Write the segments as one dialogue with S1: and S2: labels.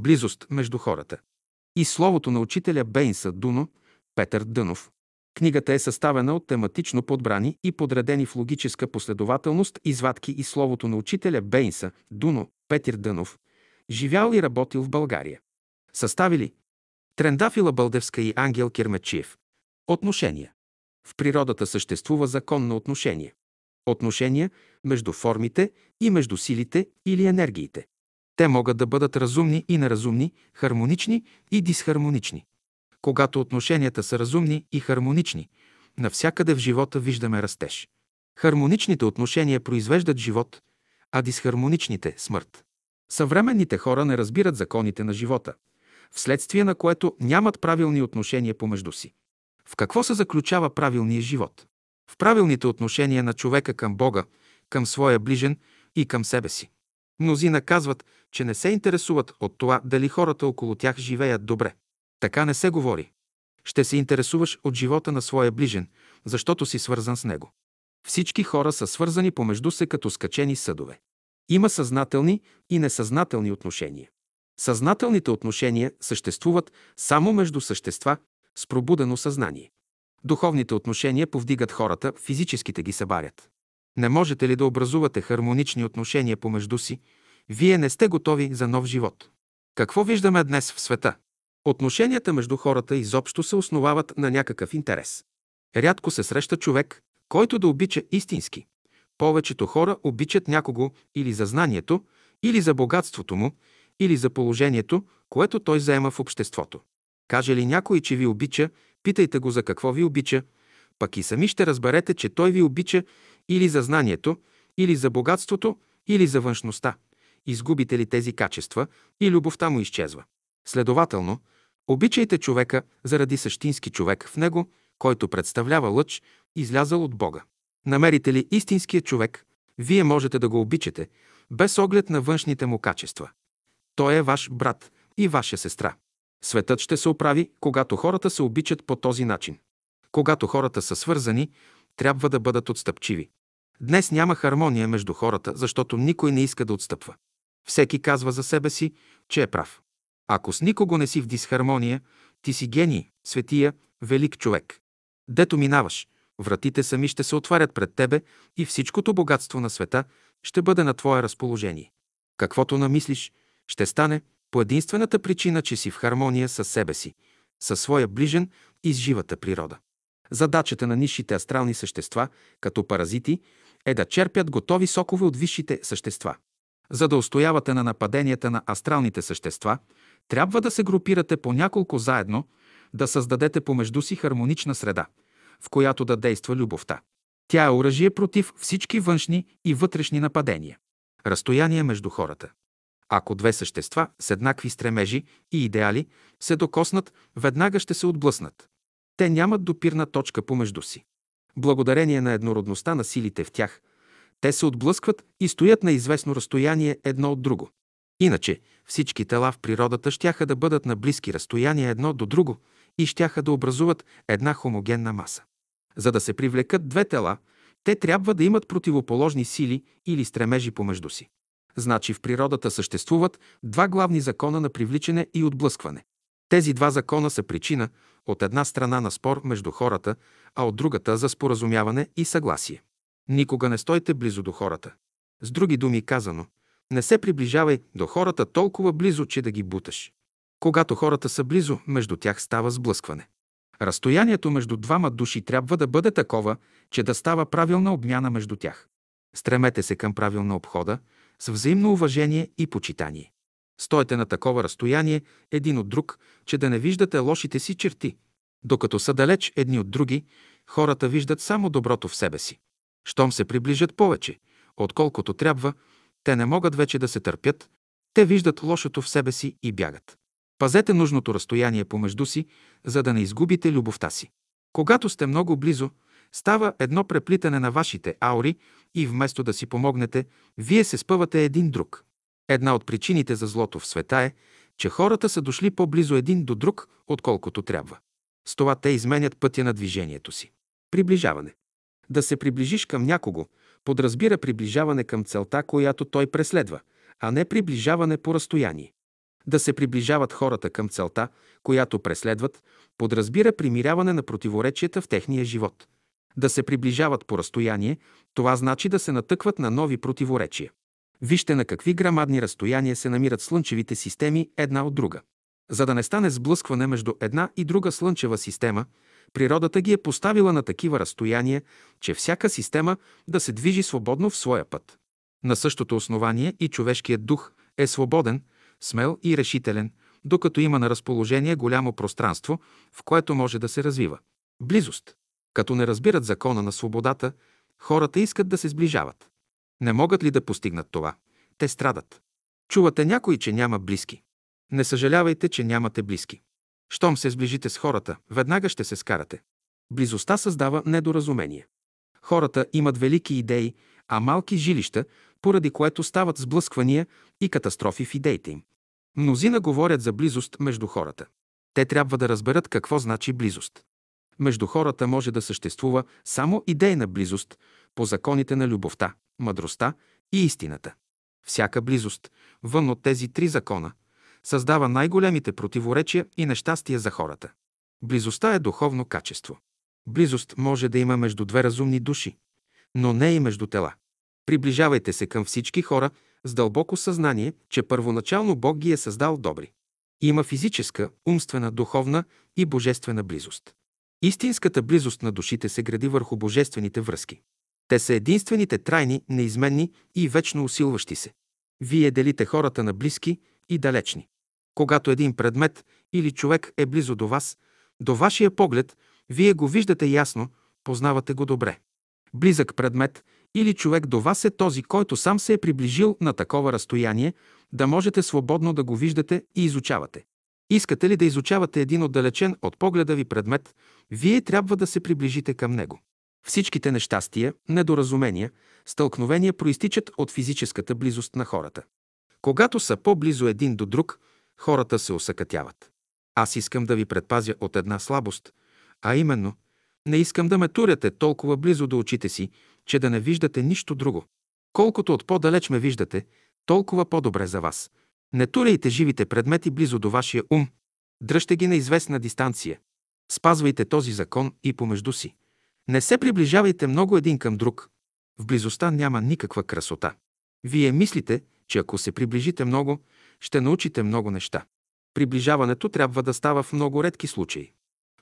S1: близост между хората. И словото на учителя Бейнса Дуно, Петър Дънов. Книгата е съставена от тематично подбрани и подредени в логическа последователност извадки и словото на учителя Бейнса Дуно, Петър Дънов, живял и работил в България. Съставили Трендафила Бълдевска и Ангел Кермечиев. Отношения. В природата съществува закон на отношение. Отношения между формите и между силите или енергиите. Те могат да бъдат разумни и неразумни, хармонични и дисхармонични. Когато отношенията са разумни и хармонични, навсякъде в живота виждаме растеж. Хармоничните отношения произвеждат живот, а дисхармоничните – смърт. Съвременните хора не разбират законите на живота, вследствие на което нямат правилни отношения помежду си. В какво се заключава правилният живот? В правилните отношения на човека към Бога, към своя ближен и към себе си. Мнозина казват, че не се интересуват от това дали хората около тях живеят добре. Така не се говори. Ще се интересуваш от живота на своя ближен, защото си свързан с него. Всички хора са свързани помежду се като скачени съдове. Има съзнателни и несъзнателни отношения. Съзнателните отношения съществуват само между същества с пробудено съзнание. Духовните отношения повдигат хората, физическите ги събарят. Не можете ли да образувате хармонични отношения помежду си? Вие не сте готови за нов живот. Какво виждаме днес в света? Отношенията между хората изобщо се основават на някакъв интерес. Рядко се среща човек, който да обича истински. Повечето хора обичат някого или за знанието, или за богатството му, или за положението, което той заема в обществото. Каже ли някой, че ви обича, питайте го за какво ви обича, пък и сами ще разберете, че той ви обича или за знанието, или за богатството, или за външността. Изгубите ли тези качества и любовта му изчезва. Следователно, обичайте човека заради същински човек в него, който представлява лъч, излязъл от Бога. Намерите ли истинския човек, вие можете да го обичате, без оглед на външните му качества. Той е ваш брат и ваша сестра. Светът ще се оправи, когато хората се обичат по този начин. Когато хората са свързани, трябва да бъдат отстъпчиви. Днес няма хармония между хората, защото никой не иска да отстъпва. Всеки казва за себе си, че е прав. Ако с никого не си в дисхармония, ти си гений, светия, велик човек. Дето минаваш, вратите сами ще се отварят пред тебе и всичкото богатство на света ще бъде на твое разположение. Каквото намислиш, ще стане по единствената причина, че си в хармония с себе си, със своя ближен и с живата природа. Задачата на нисшите астрални същества, като паразити, е да черпят готови сокове от висшите същества. За да устоявате на нападенията на астралните същества, трябва да се групирате по няколко заедно, да създадете помежду си хармонична среда, в която да действа любовта. Тя е оръжие против всички външни и вътрешни нападения. Разстояние между хората. Ако две същества с еднакви стремежи и идеали се докоснат, веднага ще се отблъснат. Те нямат допирна точка помежду си. Благодарение на еднородността на силите в тях, те се отблъскват и стоят на известно разстояние едно от друго. Иначе всички тела в природата щяха да бъдат на близки разстояния едно до друго и щяха да образуват една хомогенна маса. За да се привлекат две тела, те трябва да имат противоположни сили или стремежи помежду си. Значи в природата съществуват два главни закона на привличане и отблъскване. Тези два закона са причина от една страна на спор между хората, а от другата за споразумяване и съгласие. Никога не стойте близо до хората. С други думи казано, не се приближавай до хората толкова близо, че да ги буташ. Когато хората са близо, между тях става сблъскване. Разстоянието между двама души трябва да бъде такова, че да става правилна обмяна между тях. Стремете се към правилна обхода, с взаимно уважение и почитание. Стойте на такова разстояние един от друг, че да не виждате лошите си черти. Докато са далеч едни от други, хората виждат само доброто в себе си. Щом се приближат повече, отколкото трябва, те не могат вече да се търпят, те виждат лошото в себе си и бягат. Пазете нужното разстояние помежду си, за да не изгубите любовта си. Когато сте много близо, става едно преплитане на вашите аури и вместо да си помогнете, вие се спъвате един друг. Една от причините за злото в света е, че хората са дошли по-близо един до друг, отколкото трябва. С това те изменят пътя на движението си. Приближаване. Да се приближиш към някого подразбира приближаване към целта, която той преследва, а не приближаване по разстояние. Да се приближават хората към целта, която преследват, подразбира примиряване на противоречията в техния живот. Да се приближават по разстояние, това значи да се натъкват на нови противоречия. Вижте на какви грамадни разстояния се намират слънчевите системи една от друга. За да не стане сблъскване между една и друга слънчева система, природата ги е поставила на такива разстояния, че всяка система да се движи свободно в своя път. На същото основание и човешкият дух е свободен, смел и решителен, докато има на разположение голямо пространство, в което може да се развива. Близост. Като не разбират закона на свободата, хората искат да се сближават. Не могат ли да постигнат това? Те страдат. Чувате някой, че няма близки. Не съжалявайте, че нямате близки. Щом се сближите с хората, веднага ще се скарате. Близостта създава недоразумение. Хората имат велики идеи, а малки жилища, поради което стават сблъсквания и катастрофи в идеите им. Мнозина говорят за близост между хората. Те трябва да разберат какво значи близост. Между хората може да съществува само идейна близост по законите на любовта, мъдростта и истината. Всяка близост, вън от тези три закона, създава най-големите противоречия и нещастия за хората. Близостта е духовно качество. Близост може да има между две разумни души, но не и между тела. Приближавайте се към всички хора с дълбоко съзнание, че първоначално Бог ги е създал добри. Има физическа, умствена, духовна и божествена близост. Истинската близост на душите се гради върху божествените връзки. Те са единствените трайни, неизменни и вечно усилващи се. Вие делите хората на близки и далечни. Когато един предмет или човек е близо до вас, до вашия поглед, вие го виждате ясно, познавате го добре. Близък предмет или човек до вас е този, който сам се е приближил на такова разстояние, да можете свободно да го виждате и изучавате. Искате ли да изучавате един отдалечен от погледа ви предмет, вие трябва да се приближите към него. Всичките нещастия, недоразумения, стълкновения проистичат от физическата близост на хората. Когато са по-близо един до друг, хората се осъкатяват. Аз искам да ви предпазя от една слабост, а именно, не искам да ме туряте толкова близо до очите си, че да не виждате нищо друго. Колкото от по-далеч ме виждате, толкова по-добре за вас. Не туряйте живите предмети близо до вашия ум. Дръжте ги на известна дистанция. Спазвайте този закон и помежду си. Не се приближавайте много един към друг. В близостта няма никаква красота. Вие мислите, че ако се приближите много, ще научите много неща. Приближаването трябва да става в много редки случаи.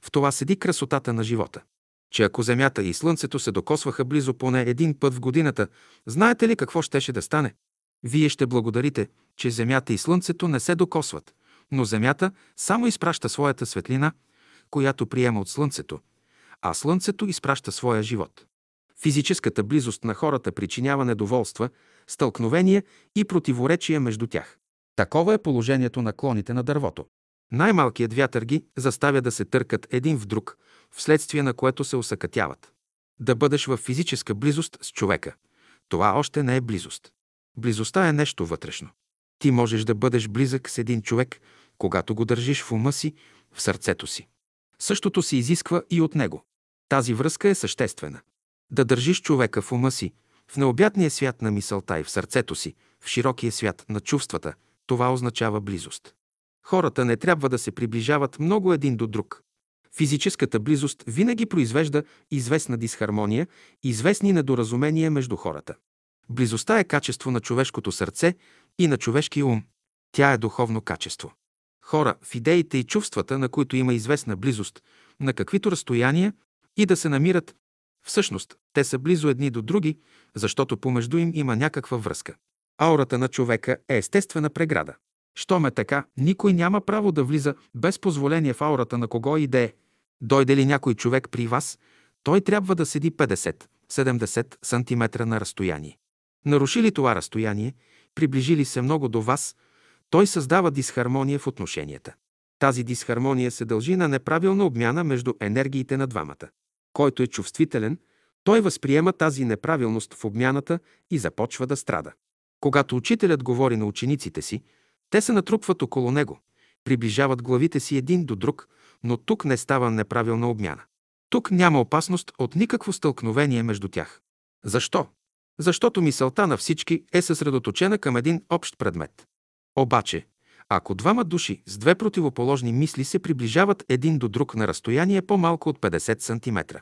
S1: В това седи красотата на живота. Че ако Земята и Слънцето се докосваха близо поне един път в годината, знаете ли какво щеше да стане? Вие ще благодарите, че Земята и Слънцето не се докосват, но Земята само изпраща своята светлина, която приема от Слънцето, а Слънцето изпраща своя живот. Физическата близост на хората причинява недоволства, стълкновения и противоречия между тях. Такова е положението на клоните на дървото. Най-малкият вятър ги заставя да се търкат един в друг, вследствие на което се усъкътяват. Да бъдеш в физическа близост с човека. Това още не е близост. Близостта е нещо вътрешно. Ти можеш да бъдеш близък с един човек, когато го държиш в ума си, в сърцето си. Същото се изисква и от него. Тази връзка е съществена. Да държиш човека в ума си, в необятния свят на мисълта и в сърцето си, в широкия свят на чувствата, това означава близост. Хората не трябва да се приближават много един до друг. Физическата близост винаги произвежда известна дисхармония, известни недоразумения между хората. Близостта е качество на човешкото сърце и на човешкия ум. Тя е духовно качество. Хора в идеите и чувствата, на които има известна близост, на каквито разстояния и да се намират, всъщност те са близо едни до други, защото помежду им има някаква връзка. Аурата на човека е естествена преграда. Щом е така, никой няма право да влиза без позволение в аурата на кого и да е. Дойде ли някой човек при вас, той трябва да седи 50-70 см на разстояние. Наруши ли това разстояние, приближи ли се много до вас, той създава дисхармония в отношенията. Тази дисхармония се дължи на неправилна обмяна между енергиите на двамата. Който е чувствителен, той възприема тази неправилност в обмяната и започва да страда. Когато учителят говори на учениците си, те се натрупват около него, приближават главите си един до друг, но тук не става неправилна обмяна. Тук няма опасност от никакво стълкновение между тях. Защо? Защото мисълта на всички е съсредоточена към един общ предмет. Обаче, Ако двама души с две противоположни мисли се приближават един до друг на разстояние по-малко от 50 см,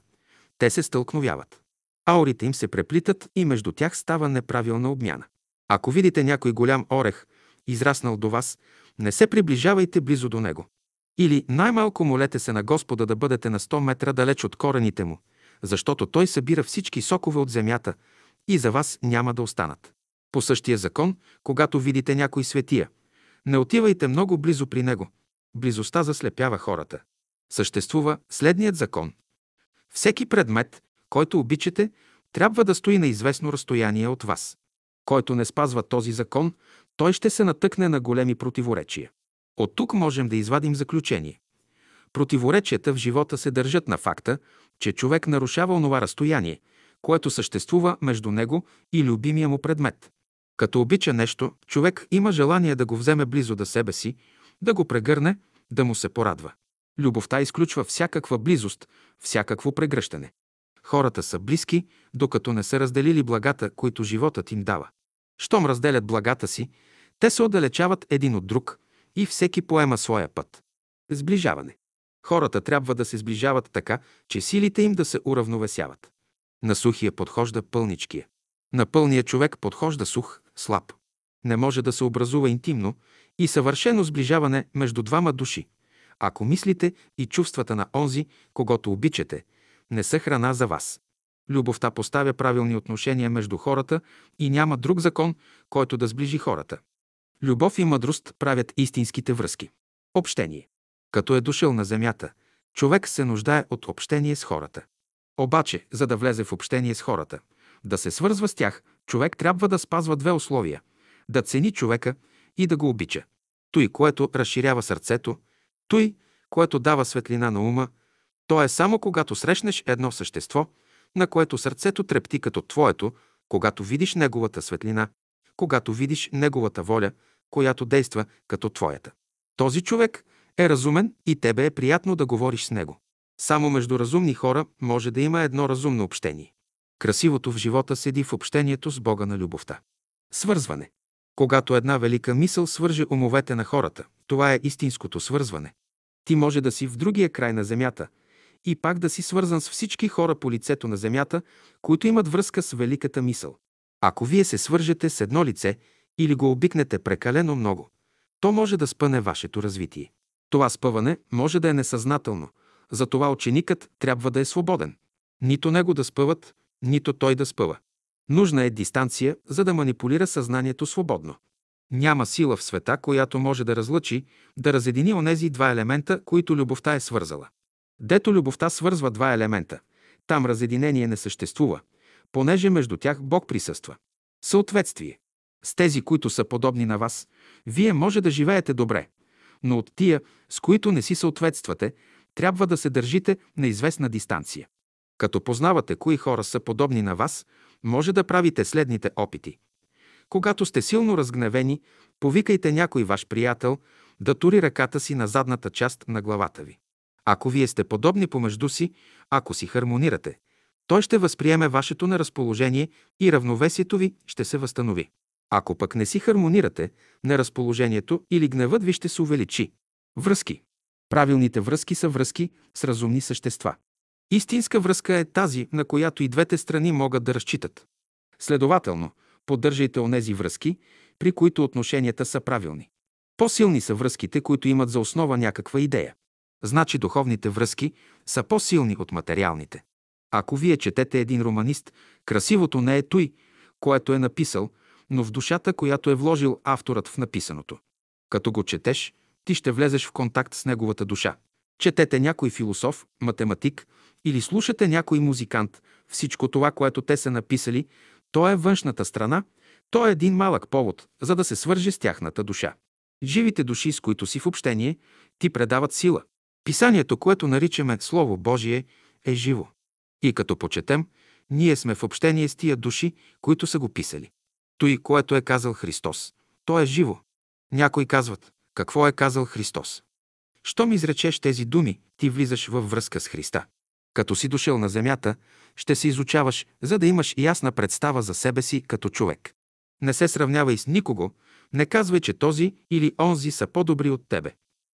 S1: те се стълкновяват. Аурите им се преплитат и между тях става неправилна обмяна. Ако видите някой голям орех, израснал до вас, не се приближавайте близо до него. Или най-малко молете се на Господа да бъдете на 100 метра далеч от корените му, защото той събира всички сокове от земята и за вас няма да останат. По същия закон, когато видите някой светия, не отивайте много близо при него. Близостта заслепява хората. Съществува следният закон. Всеки предмет, който обичате, трябва да стои на известно разстояние от вас. Който не спазва този закон, той ще се натъкне на големи противоречия. От тук можем да извадим заключение. Противоречията в живота се държат на факта, че човек нарушава онова разстояние, което съществува между него и любимия му предмет. Като обича нещо, човек има желание да го вземе близо до себе си, да го прегърне, да му се порадва. Любовта изключва всякаква близост, всякакво прегръщане. Хората са близки, докато не са разделили благата, които животът им дава. Щом разделят благата си, те се отдалечават един от друг и всеки поема своя път. Сближаване. Хората трябва да се сближават така, че силите им да се уравновесяват. На сухия подхожда пълничкия. На пълния човек подхожда сух, слаб. Не може да се образува интимно и съвършено сближаване между двама души, ако мислите и чувствата на онзи, когато обичате, не са храна за вас. Любовта поставя правилни отношения между хората и няма друг закон, който да сближи хората. Любов и мъдрост правят истинските връзки. Общение. Като е дошъл на земята, човек се нуждае от общение с хората. Обаче, за да влезе в общение с хората, да се свързва с тях, човек трябва да спазва две условия – да цени човека и да го обича. Той, което разширява сърцето, той, което дава светлина на ума, то е само когато срещнеш едно същество, на което сърцето трепти като твоето, когато видиш неговата светлина, когато видиш неговата воля, която действа като твоята. Този човек е разумен и тебе е приятно да говориш с него. Само между разумни хора може да има едно разумно общение. Красивото в живота седи в общението с Бога на любовта. Свързване. Когато една велика мисъл свърже умовете на хората, това е истинското свързване. Ти може да си в другия край на земята и пак да си свързан с всички хора по лицето на земята, които имат връзка с великата мисъл. Ако вие се свържете с едно лице или го обикнете прекалено много, то може да спъне вашето развитие. Това спъване може да е несъзнателно, затова ученикът трябва да е свободен. Нито него да спъват, нито той да спъва. Нужна е дистанция, за да манипулира съзнанието свободно. Няма сила в света, която може да разлъчи, да разедини онези два елемента, които любовта е свързала. Дето любовта свързва два елемента, там разединение не съществува, понеже между тях Бог присъства. Съответствие. С тези, които са подобни на вас, вие може да живеете добре, но от тия, с които не си съответствате, трябва да се държите на известна дистанция. Като познавате кои хора са подобни на вас, може да правите следните опити. Когато сте силно разгневени, повикайте някой ваш приятел да тури ръката си на задната част на главата ви. Ако вие сте подобни помежду си, ако си хармонирате, той ще възприеме вашето неразположение и равновесието ви ще се възстанови. Ако пък не си хармонирате, неразположението или гневът ви ще се увеличи. Връзки. Правилните връзки са връзки с разумни същества. Истинска връзка е тази, на която и двете страни могат да разчитат. Следователно, поддържайте онези връзки, при които отношенията са правилни. По-силни са връзките, които имат за основа някаква идея. Значи духовните връзки са по-силни от материалните. Ако вие четете един романист, красивото не е той, което е написал, но в душата, която е вложил авторът в написаното. Като го четеш, ти ще влезеш в контакт с неговата душа. Четете някой философ, математик или слушате някой музикант, всичко това, което те са написали, то е външната страна, то е един малък повод, за да се свърже с тяхната душа. Живите души, с които си в общение, ти предават сила. Писанието, което наричаме Слово Божие, е живо. И като почетем, ние сме в общение с тия души, които са го писали. Той, което е казал Христос, то е живо. Някои казват, какво е казал Христос? Щом изречеш тези думи, ти влизаш във връзка с Христа. Като си дошъл на земята, ще се изучаваш, за да имаш ясна представа за себе си като човек. Не се сравнявай с никого, Не казвай, че този или онзи са по-добри от тебе.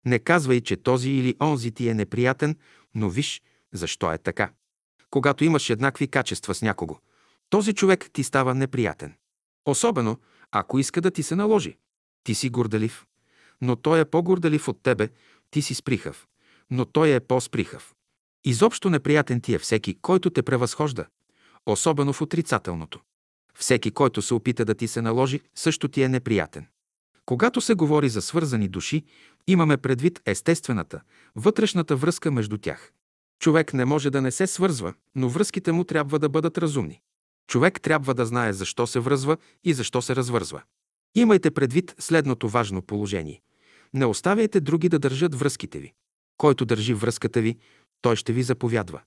S1: Не казвай, че този или онзи ти е неприятен, но виж защо е така. Когато имаш еднакви качества с някого, този човек ти става неприятен. Особено, ако иска да ти се наложи. Ти си горделив, но той е по-горделив от тебе, ти си сприхав, но той е по-сприхав. Изобщо неприятен ти е всеки, който те превъзхожда, особено в отрицателното. Всеки, който се опита да ти се наложи, също ти е неприятен. Когато се говори за свързани души, имаме предвид естествената, вътрешната връзка между тях. Човек не може да не се свързва, но връзките му трябва да бъдат разумни. Човек трябва да знае защо се връзва и защо се развързва. Имайте предвид следното важно положение. Не оставяйте други да държат връзките ви. Който държи връзката ви, той ще ви заповядва.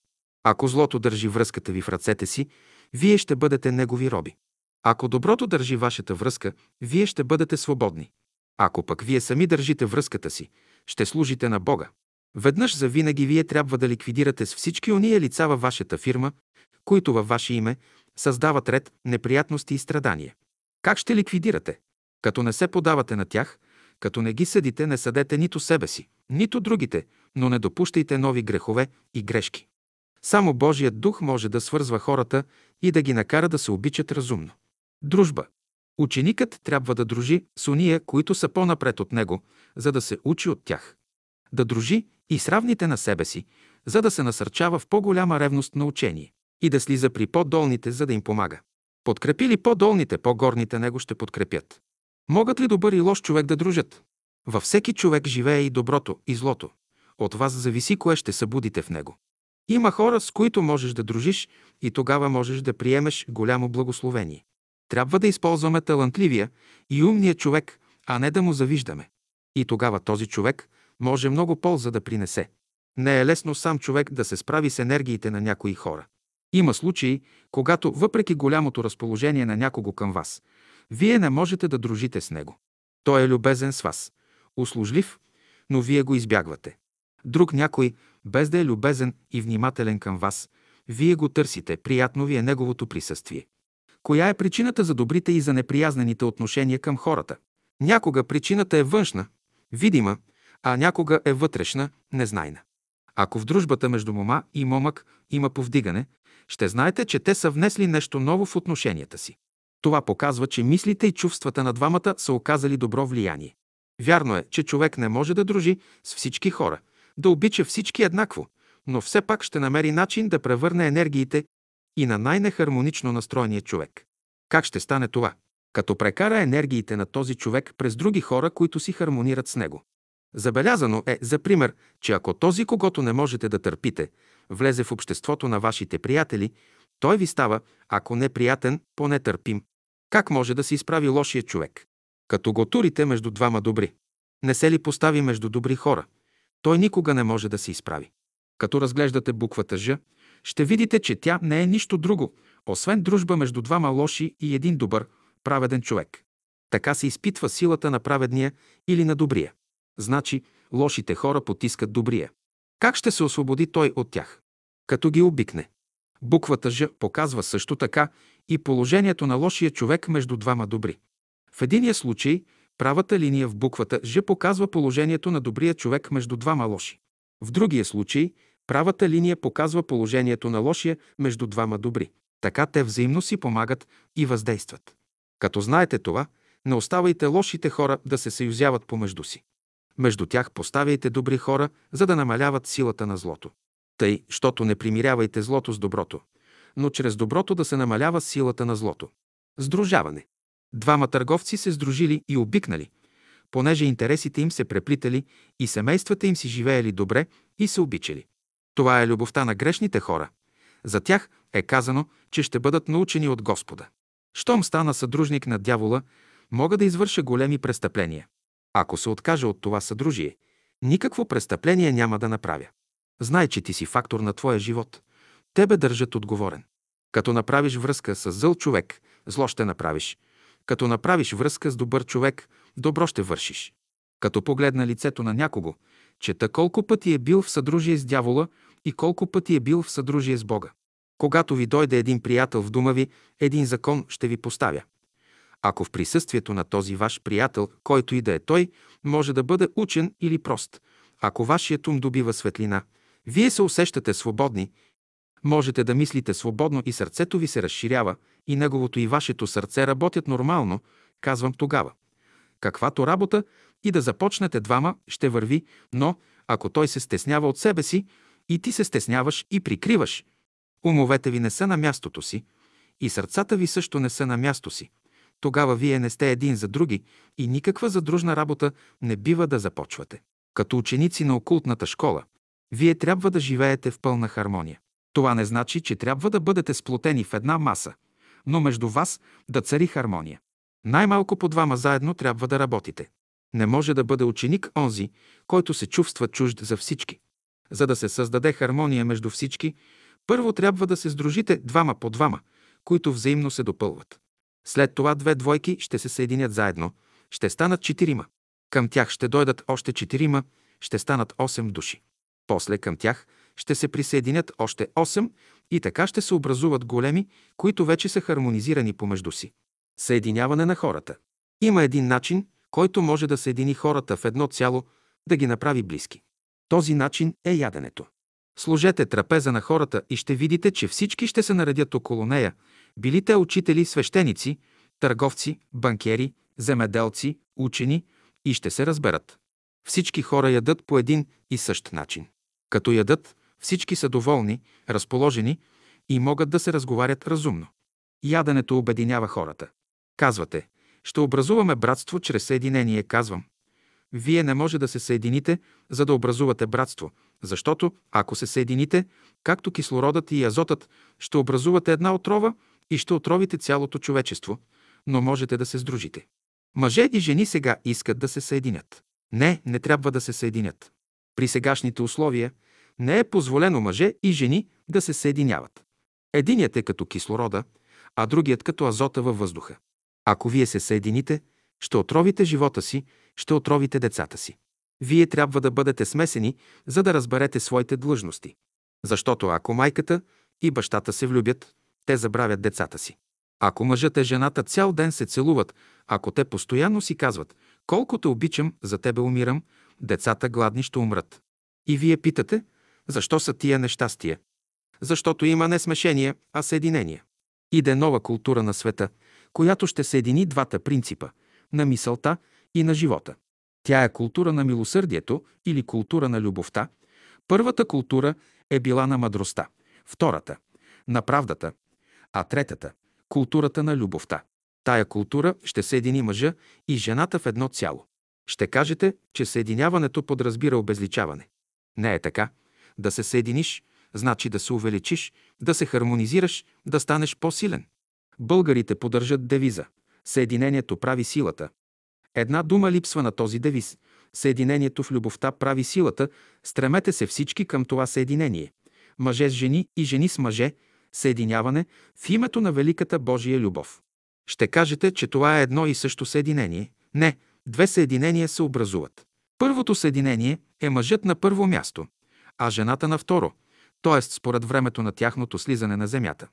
S1: Ако злото държи връзката ви в ръцете си, вие ще бъдете негови роби. Ако доброто държи вашата връзка, вие ще бъдете свободни. Ако пък вие сами държите връзката си, ще служите на Бога. Веднъж за винаги вие трябва да ликвидирате с всички ония лица във вашата фирма, които във ваше име създават ред, неприятности и страдания. Как ще ликвидирате? Като не се подавате на тях, като не ги съдите, не съдете нито себе си, нито другите, но не допущайте нови грехове и грешки. Само Божият дух може да свързва хората и да ги накара да се обичат разумно. Дружба. Ученикът трябва да дружи с уния, които са по-напред от него, за да се учи от тях. Да дружи и с равните на себе си, за да се насърчава в по-голяма ревност на учение. И да слиза при по-долните, за да им помага. Подкрепи ли по-долните, по-горните него ще подкрепят. Могат ли добър и лош човек да дружат? Във всеки човек живее и доброто, и злото. От вас зависи кое ще събудите в него. Има хора, с които можеш да дружиш и тогава можеш да приемеш голямо благословение. Трябва да използваме талантливия и умния човек, а не да му завиждаме. И тогава този човек може много полза да принесе. Не е лесно сам човек да се справи с енергиите на някои хора. Има случаи, когато, въпреки голямото разположение на някого към вас, вие не можете да дружите с него. Той е любезен с вас, услужлив, но вие го избягвате. Друг някой, без да е любезен и внимателен към вас, вие го търсите, приятно ви е неговото присъствие. Коя е причината за добрите и за неприязнените отношения към хората? Някога причината е външна, видима, а някога е вътрешна, незнайна. Ако в дружбата между мома и момък има повдигане, ще знаете, че те са внесли нещо ново в отношенията си. Това показва, че мислите и чувствата на двамата са оказали добро влияние. Вярно е, че човек не може да дружи с всички хора, да обича всички еднакво, но все пак ще намери начин да превърне енергиите и на най-нехармонично настроения човек. Как ще стане това? Като прекара енергиите на този човек през други хора, които си хармонират с него. Забелязано е, за пример, че ако този, когато не можете да търпите, влезе в обществото на вашите приятели, той ви става, ако не приятен, поне търпим. Как може да се изправи лошия човек? Като го турите между двама добри. Не се ли постави между добри хора? Той никога не може да се изправи. Като разглеждате буквата Ж, ще видите, че тя не е нищо друго, освен дружба между двама лоши и един добър, праведен човек. Така се изпитва силата на праведния или на добрия. Значи, лошите хора потискат добрия. Как ще се освободи той от тях? Като ги обикне. Буквата Ж показва също така и положението на лошия човек между двама добри. В единия случай правата линия в буквата Ж показва положението на добрия човек между двама лоши. В другия случай правата линия показва положението на лошия между двама добри. Така те взаимно си помагат и въздействат. Като знаете това, не оставайте лошите хора да се съюзяват помежду си. Между тях поставяйте добри хора, за да намаляват силата на злото. Тъй, щото не примирявайте злото с доброто, но чрез доброто да се намалява силата на злото. Сдружаване. Двама търговци се сдружили и обикнали, понеже интересите им се преплитали и семействата им си живеели добре и се обичали. Това е любовта на грешните хора. За тях е казано, че ще бъдат научени от Господа. Щом стана съдружник на дявола, мога да извърша големи престъпления. Ако се откажа от това съдружие, никакво престъпление няма да направя. Знай, че ти си фактор на твоя живот. Тебе държат отговорен. Като направиш връзка с зъл човек, зло ще направиш. Като направиш връзка с добър човек, добро ще вършиш. Като погледна лицето на някого, чета колко пъти е бил в съдружие с дявола и колко пъти е бил в съдружие с Бога. Когато ви дойде един приятел в дума ви, един закон ще ви поставя. Ако в присъствието на този ваш приятел, който и да е той, може да бъде учен или прост, ако вашият ум добива светлина, вие се усещате свободни, можете да мислите свободно и сърцето ви се разширява, и неговото и вашето сърце работят нормално, казвам тогава. Каквато работа и да започнете двама, ще върви, но ако той се стеснява от себе си, и ти се стесняваш и прикриваш, умовете ви не са на мястото си, и сърцата ви също не са на място си. Тогава вие не сте един за други и никаква задружна работа не бива да започвате. Като ученици на окултната школа, вие трябва да живеете в пълна хармония. Това не значи, че трябва да бъдете сплотени в една маса, но между вас да цари хармония. Най-малко по двама заедно трябва да работите. Не може да бъде ученик онзи, който се чувства чужд за всички. За да се създаде хармония между всички, първо трябва да се сдружите двама по двама, които взаимно се допълват. След това две двойки ще се съединят заедно, ще станат четирима. Към тях ще дойдат още четирима, ще станат 8 души. После към тях ще се присъединят още 8 и така ще се образуват големи, които вече са хармонизирани помежду си. Съединяване на хората. Има един начин, който може да съедини хората в едно цяло, да ги направи близки. Този начин е яденето. Сложете трапеза на хората и ще видите, че всички ще се наредят около нея, били те учители, свещеници, търговци, банкери, земеделци, учени и ще се разберат. Всички хора ядат по един и същ начин. Като ядат, всички са доволни, разположени и могат да се разговарят разумно. Яденето обединява хората. Казвате, ще образуваме братство чрез съединение, казвам. Вие не може да се съедините, за да образувате братство, защото ако се съедините, както кислородът и азотът, ще образувате една отрова и ще отровите цялото човечество, но можете да се сдружите. Мъже и жени сега искат да се съединят. Не, не трябва да се съединят. При сегашните условия не е позволено мъже и жени да се съединяват. Единият е като кислорода, а другият като азота във въздуха. Ако вие се съедините, ще отровите живота си, ще отровите децата си. Вие трябва да бъдете смесени, за да разберете своите длъжности. Защото ако майката и бащата се влюбят, те забравят децата си. Ако мъжът и жената цял ден се целуват, ако те постоянно си казват «Колко те обичам, за тебе умирам», децата гладни ще умрат. И вие питате, защо са тия нещастия? Защото има не смешение, а съединение. Иде нова култура на света, която ще съедини двата принципа – на мисълта и на живота. Тя е култура на милосърдието или култура на любовта. Първата култура е била на мъдростта, втората – на правдата, а третата – културата на любовта. Тая култура ще съедини мъжа и жената в едно цяло. Ще кажете, че съединяването подразбира обезличаване. Не е така. Да се съединиш, значи да се увеличиш, да се хармонизираш, да станеш по-силен. Българите поддържат девиза Съединението прави силата. Една дума липсва на този девиз. Съединението в любовта прави силата. Стремете се всички към това съединение. Мъже с жени и жени с мъже. Съединяване в името на великата Божия любов. Ще кажете, че това е едно и също съединение. Не, две съединения се образуват. Първото съединение е мъжът на първо място, а жената на второ, т.е. според времето на тяхното слизане на земята.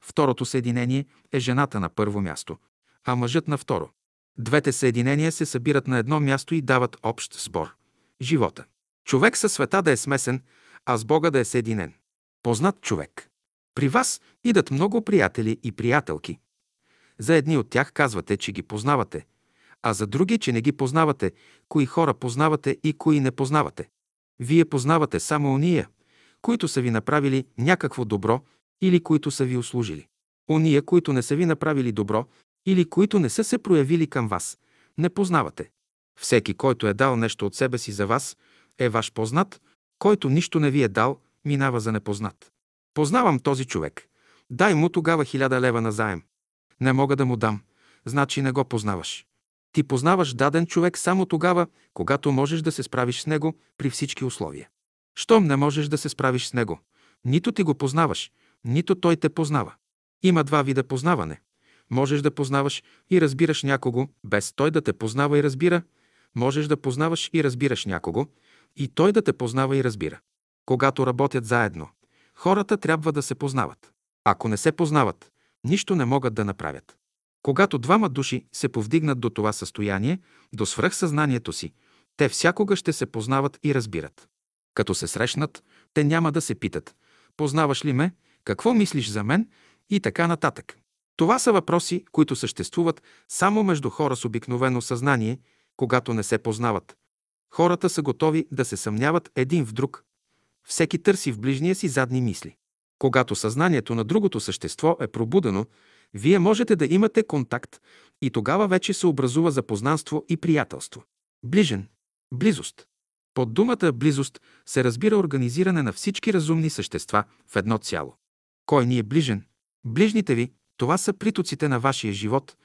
S1: Второто съединение е жената на първо място, а мъжът на второ. Двете съединения се събират на едно място и дават общ сбор – живота. Човек със света да е смесен, а с Бога да е съединен. Познат човек. При вас идат много приятели и приятелки. За едни от тях казвате, че ги познавате, а за други, че не ги познавате, кои хора познавате и кои не познавате. Вие познавате само уния, които са ви направили някакво добро или които са ви услужили. Ония, които не са ви направили добро или които не са се проявили към вас, не познавате. Всеки, който е дал нещо от себе си за вас, е ваш познат, който нищо не ви е дал, минава за непознат. Познавам този човек. Дай му тогава хиляда лева на заем. Не мога да му дам. Значи не го познаваш. Ти познаваш даден човек само тогава, когато можеш да се справиш с него при всички условия. Щом не можеш да се справиш с него, нито ти го познаваш, нито той те познава. Има два вида познаване. Можеш да познаваш и разбираш някого, без той да те познава и разбира. Можеш да познаваш и разбираш някого, и той да те познава и разбира. Когато работят заедно, хората трябва да се познават. Ако не се познават, нищо не могат да направят. Когато двама души се повдигнат до това състояние, до свръхсъзнанието си, те всякога ще се познават и разбират. Като се срещнат, те няма да се питат «Познаваш ли ме? Какво мислиш за мен?» и така нататък. Това са въпроси, които съществуват само между хора с обикновено съзнание, когато не се познават. Хората са готови да се съмняват един в друг. Всеки търси в ближния си задни мисли. Когато съзнанието на другото същество е пробудено, вие можете да имате контакт и тогава вече се образува запознанство и приятелство. Ближен. Близост. Под думата близост се разбира организиране на всички разумни същества в едно цяло. Кой ни е ближен? Ближните ви, това са притоците на вашия живот.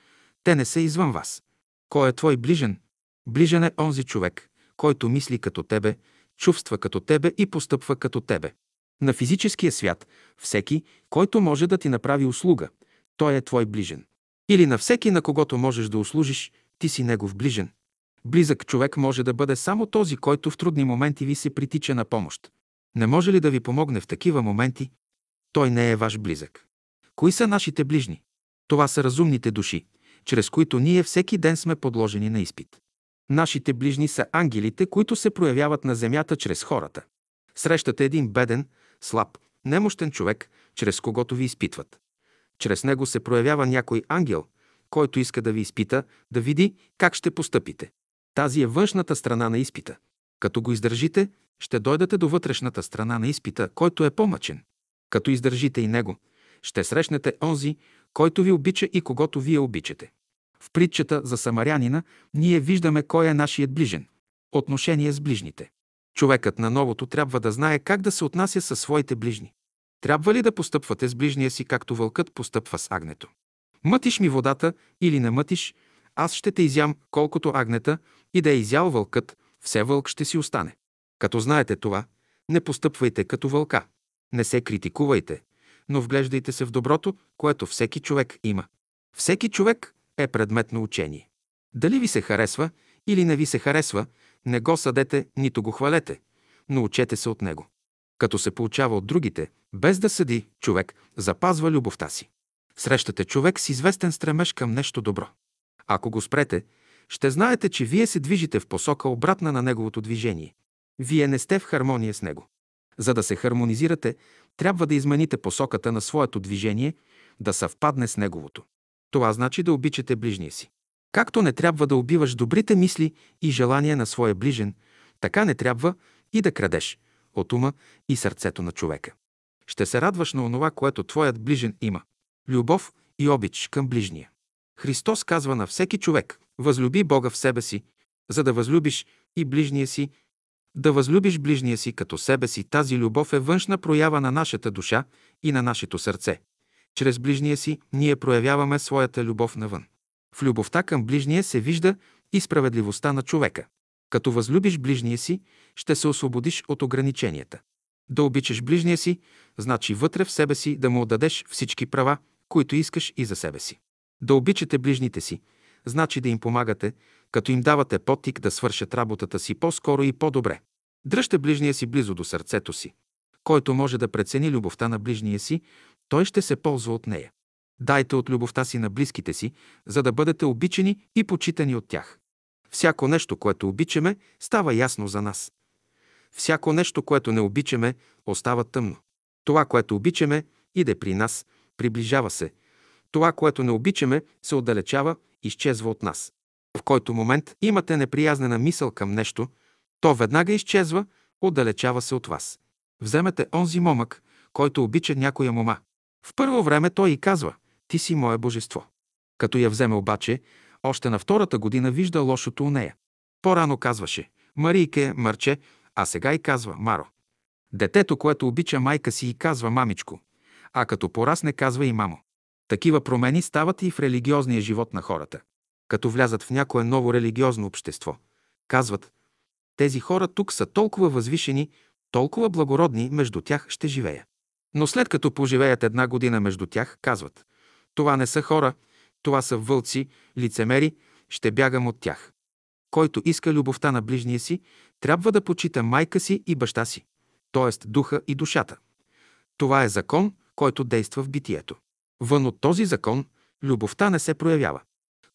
S1: Те не са извън вас. Кой е твой ближен? Ближен е онзи човек, който мисли като тебе, чувства като тебе и постъпва като тебе. На физическия свят всеки, който може да ти направи услуга, той е твой ближен. Или на всеки, на когото можеш да услужиш, ти си негов ближен. Близък човек може да бъде само този, който в трудни моменти ви се притича на помощ. Не може ли да ви помогне в такива моменти? Той не е ваш близък. Кои са нашите ближни? Това са разумните души, чрез които ние всеки ден сме подложени на изпит. Нашите ближни са ангелите, които се проявяват на земята чрез хората. Срещате един беден, слаб, немощен човек, чрез когото ви изпитват. Чрез него се проявява някой ангел, който иска да ви изпита, да види как ще постъпите. Тази е външната страна на изпита. Като го издържите, ще дойдете до вътрешната страна на изпита, който е по-мъчен. Като издържите и него, ще срещнете онзи, който ви обича и когато вие обичате. В притчата за самарянина ние виждаме кой е нашият ближен. Отношение с ближните. Човекът на новото трябва да знае как да се отнася със своите ближни. Трябва ли да постъпвате с ближния си, както вълкът постъпва с агнето? Мътиш ми водата или не мътиш, аз ще те изям колкото агнета и да е изял вълкът, все вълк ще си остане. Като знаете това, не постъпвайте като вълка. Не се критикувайте, но вглеждайте се в доброто, което всеки човек има. Всеки човек е предмет на учение. Дали ви се харесва или не ви се харесва, не го съдете, нито го хвалете, но учете се от него. Като се получава от другите, без да съди, човек запазва любовта си. Срещате човек с известен стремеж към нещо добро. Ако го спрете, ще знаете, че вие се движите в посока обратна на неговото движение. Вие не сте в хармония с него. За да се хармонизирате, трябва да измените посоката на своето движение, да съвпадне с неговото. Това значи да обичате ближния си. Както не трябва да убиваш добрите мисли и желания на своя ближен, така не трябва и да крадеш от ума и сърцето на човека. Ще се радваш на онова, което твоят ближен има. Любов и обич към ближния. Христос казва на всеки човек, възлюби Бога в себе си, за да възлюбиш и ближния си, да възлюбиш ближния си като себе си. Тази любов е външна проява на нашата душа и на нашето сърце. Чрез ближния си ние проявяваме своята любов навън. В любовта към ближния се вижда и справедливостта на човека. Като възлюбиш ближния си, ще се освободиш от ограниченията. Да обичаш ближния си, значи вътре в себе си да му отдадеш всички права, които искаш и за себе си. Да обичате ближните си, значи да им помагате, като им давате потик да свършат работата си по-скоро и по-добре. Дръжте ближния си близо до сърцето си. Който може да прецени любовта на ближния си, той ще се ползва от нея. Дайте от любовта си на близките си, за да бъдете обичани и почитани от тях. Всяко нещо, което обичаме, става ясно за нас. Всяко нещо, което не обичаме, остава тъмно. Това, което обичаме, иде при нас, приближава се. Това, което не обичаме, се отдалечава, изчезва от нас. В който момент имате неприязнена мисъл към нещо, то веднага изчезва, отдалечава се от вас. Вземете онзи момък, който обича някоя мома. В първо време той и казва «Ти си мое божество». Като я вземе обаче, още на втората година вижда лошото у нея. По-рано казваше «Марийке, Марче», а сега и казва «Маро». Детето, което обича майка си и казва «Мамичко», а като порасне казва и «Мамо». Такива промени стават и в религиозния живот на хората. Като влязат в някое ново религиозно общество, казват тези хора тук са толкова възвишени, толкова благородни, между тях ще живея. Но след като поживеят една година между тях, казват това не са хора, това са вълци, лицемери, ще бягам от тях. Който иска любовта на ближния си, трябва да почита майка си и баща си, т.е. духа и душата. Това е закон, който действа в битието. Вън от този закон любовта не се проявява.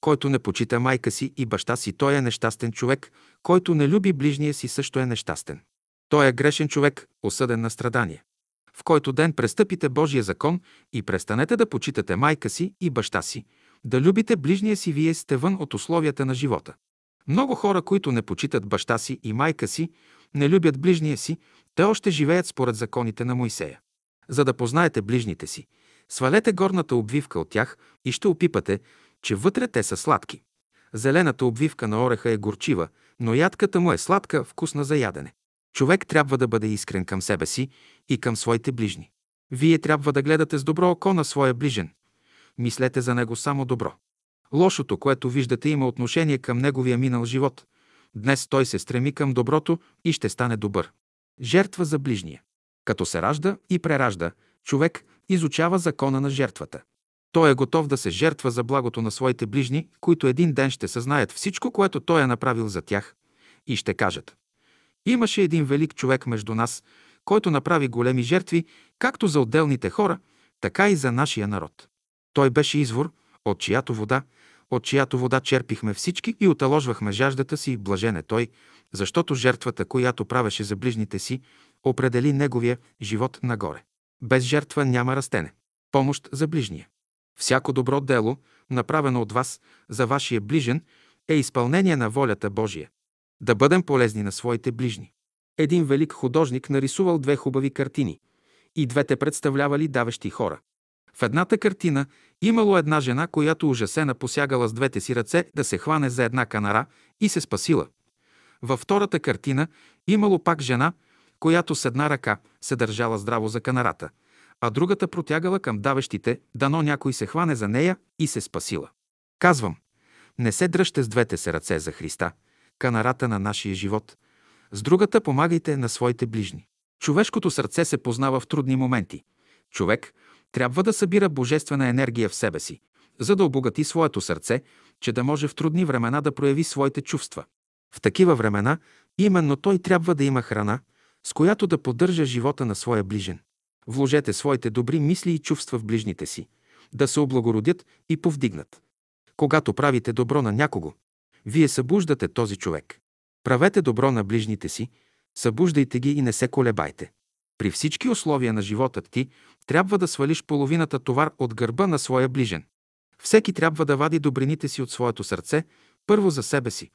S1: Който не почита майка си и баща си, той е нещастен човек. Който не люби ближния си, също е нещастен. Той е грешен човек, осъден на страдание. В който ден престъпите Божия закон и престанете да почитате майка си и баща си, да любите ближния си, вие сте вън от условията на живота. Много хора, които не почитат баща си и майка си, не любят ближния си, те още живеят според законите на Моисея. За да познаете ближните си, свалете горната обвивка от тях и ще опипате, че вътре те са сладки. Зелената обвивка на ореха е горчива, но ядката му е сладка, вкусна за ядене. Човек трябва да бъде искрен към себе си и към своите ближни. Вие трябва да гледате с добро око на своя ближен. Мислете за него само добро. Лошото, което виждате, има отношение към неговия минал живот. Днес той се стреми към доброто и ще стане добър. Жертва за ближния. Като се ражда и преражда, човек изучава закона на жертвата. Той е готов да се жертва за благото на своите ближни, които един ден ще съзнаят всичко, което той е направил за тях и ще кажат. Имаше един велик човек между нас, който направи големи жертви, както за отделните хора, така и за нашия народ. Той беше извор, от чиято вода, от чиято вода черпихме всички и оталожвахме жаждата си, блажен е той, защото жертвата, която правеше за ближните си, определи неговия живот нагоре. Без жертва няма растене. Помощ за ближния. Всяко добро дело, направено от вас за вашия ближен, е изпълнение на волята Божия. Да бъдем полезни на своите ближни. Един велик художник нарисувал две хубави картини. И двете представлявали давещи хора. В едната картина имало една жена, която ужасена посягала с двете си ръце да се хване за една канара и се спасила. Във втората картина имало пак жена, която с една ръка се държала здраво за канарата, а другата протягала към давещите, дано някой се хване за нея и се спасила. Казвам, не се дръжте с двете се ръце за Христа, канарата на нашия живот. С другата помагайте на своите ближни. Човешкото сърце се познава в трудни моменти. Човек трябва да събира божествена енергия в себе си, за да обогати своето сърце, че да може в трудни времена да прояви своите чувства. В такива времена именно той трябва да има храна, с която да поддържа живота на своя ближен. Вложете своите добри мисли и чувства в ближните си, да се облагородят и повдигнат. Когато правите добро на някого, вие събуждате този човек. Правете добро на ближните си, събуждайте ги и не се колебайте. При всички условия на живота ти трябва да свалиш половината товар от гърба на своя ближен. Всеки трябва да вади добрините си от своето сърце, първо за себе си,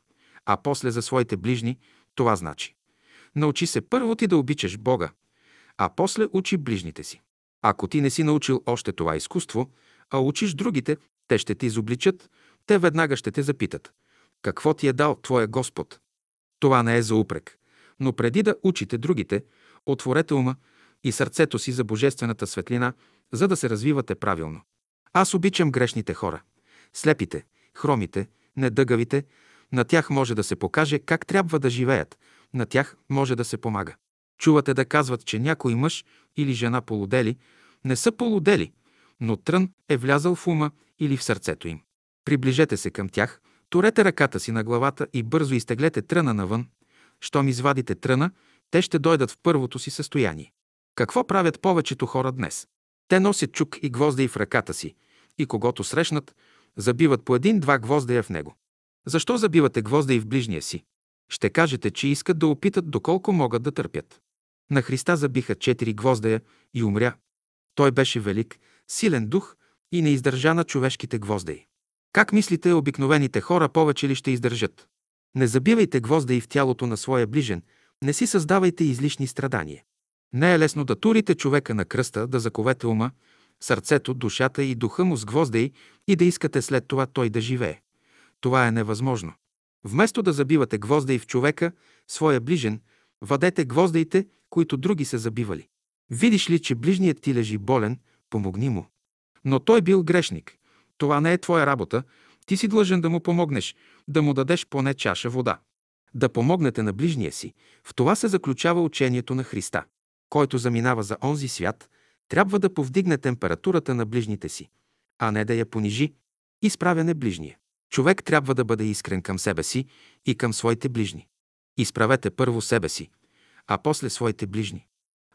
S1: а после за своите ближни. Това значи. Научи се първо ти да обичаш Бога, а после учи ближните си. Ако ти не си научил още това изкуство, а учиш другите, те ще те изобличат, те веднага ще те запитат. Какво ти е дал Твоя Господ? Това не е за упрек, но преди да учите другите, отворете ума и сърцето си за божествената светлина, за да се развивате правилно. Аз обичам грешните хора. Слепите, хромите, недъгавите, на тях може да се покаже как трябва да живеят, на тях може да се помага. Чувате да казват, че някой мъж или жена полудели, не са полудели, но трън е влязъл в ума или в сърцето им. Приближете се към тях, турете ръката си на главата и бързо изтеглете тръна навън. Щом извадите тръна, те ще дойдат в първото си състояние. Какво правят повечето хора днес? Те носят чук и гвоздеи в ръката си и когато срещнат, забиват по един-два гвоздея в него. Защо забивате гвоздеи в ближния си? Ще кажете, че искат да опитат доколко могат да търпят. На Христа забиха четири гвоздея и умря. Той беше велик, силен дух и не издържа на човешките гвоздеи. Как мислите, обикновените хора повече ли ще издържат? Не забивайте гвоздеи в тялото на своя ближен, не си създавайте излишни страдания. Не е лесно да турите човека на кръста, да заковете ума, сърцето, душата и духа му с гвоздеи и да искате след това той да живее. Това е невъзможно. Вместо да забивате гвоздеи в човека, своя ближен, вадете гвоздеите, които други са забивали. Видиш ли, че ближният ти лежи болен, помогни му. Но той бил грешник. Това не е твоя работа. Ти си длъжен да му помогнеш, да му дадеш поне чаша вода. Да помогнете на ближния си. В това се заключава учението на Христа. Който заминава за онзи свят, трябва да повдигне температурата на ближните си, а не да я понижи. Изправяне ближния. Човек трябва да бъде искрен към себе си и към своите ближни. Изправете първо себе си, а после своите ближни.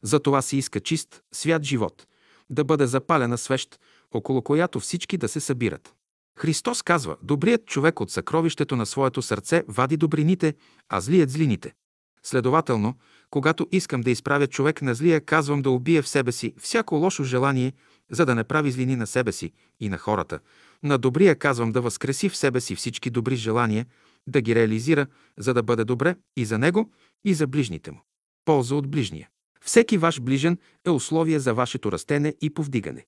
S1: За това се иска чист, свят живот, да бъде запалена свещ, около която всички да се събират. Христос казва, добрият човек от съкровището на своето сърце вади добрините, а злият злините. Следователно, когато искам да изправя човек на злия, казвам да убие в себе си всяко лошо желание, за да не прави злини на себе си и на хората. На добрия казвам да възкреси в себе си всички добри желания, да ги реализира, за да бъде добре и за него, и за ближните му. Полза от ближния. Всеки ваш ближен е условие за вашето растене и повдигане.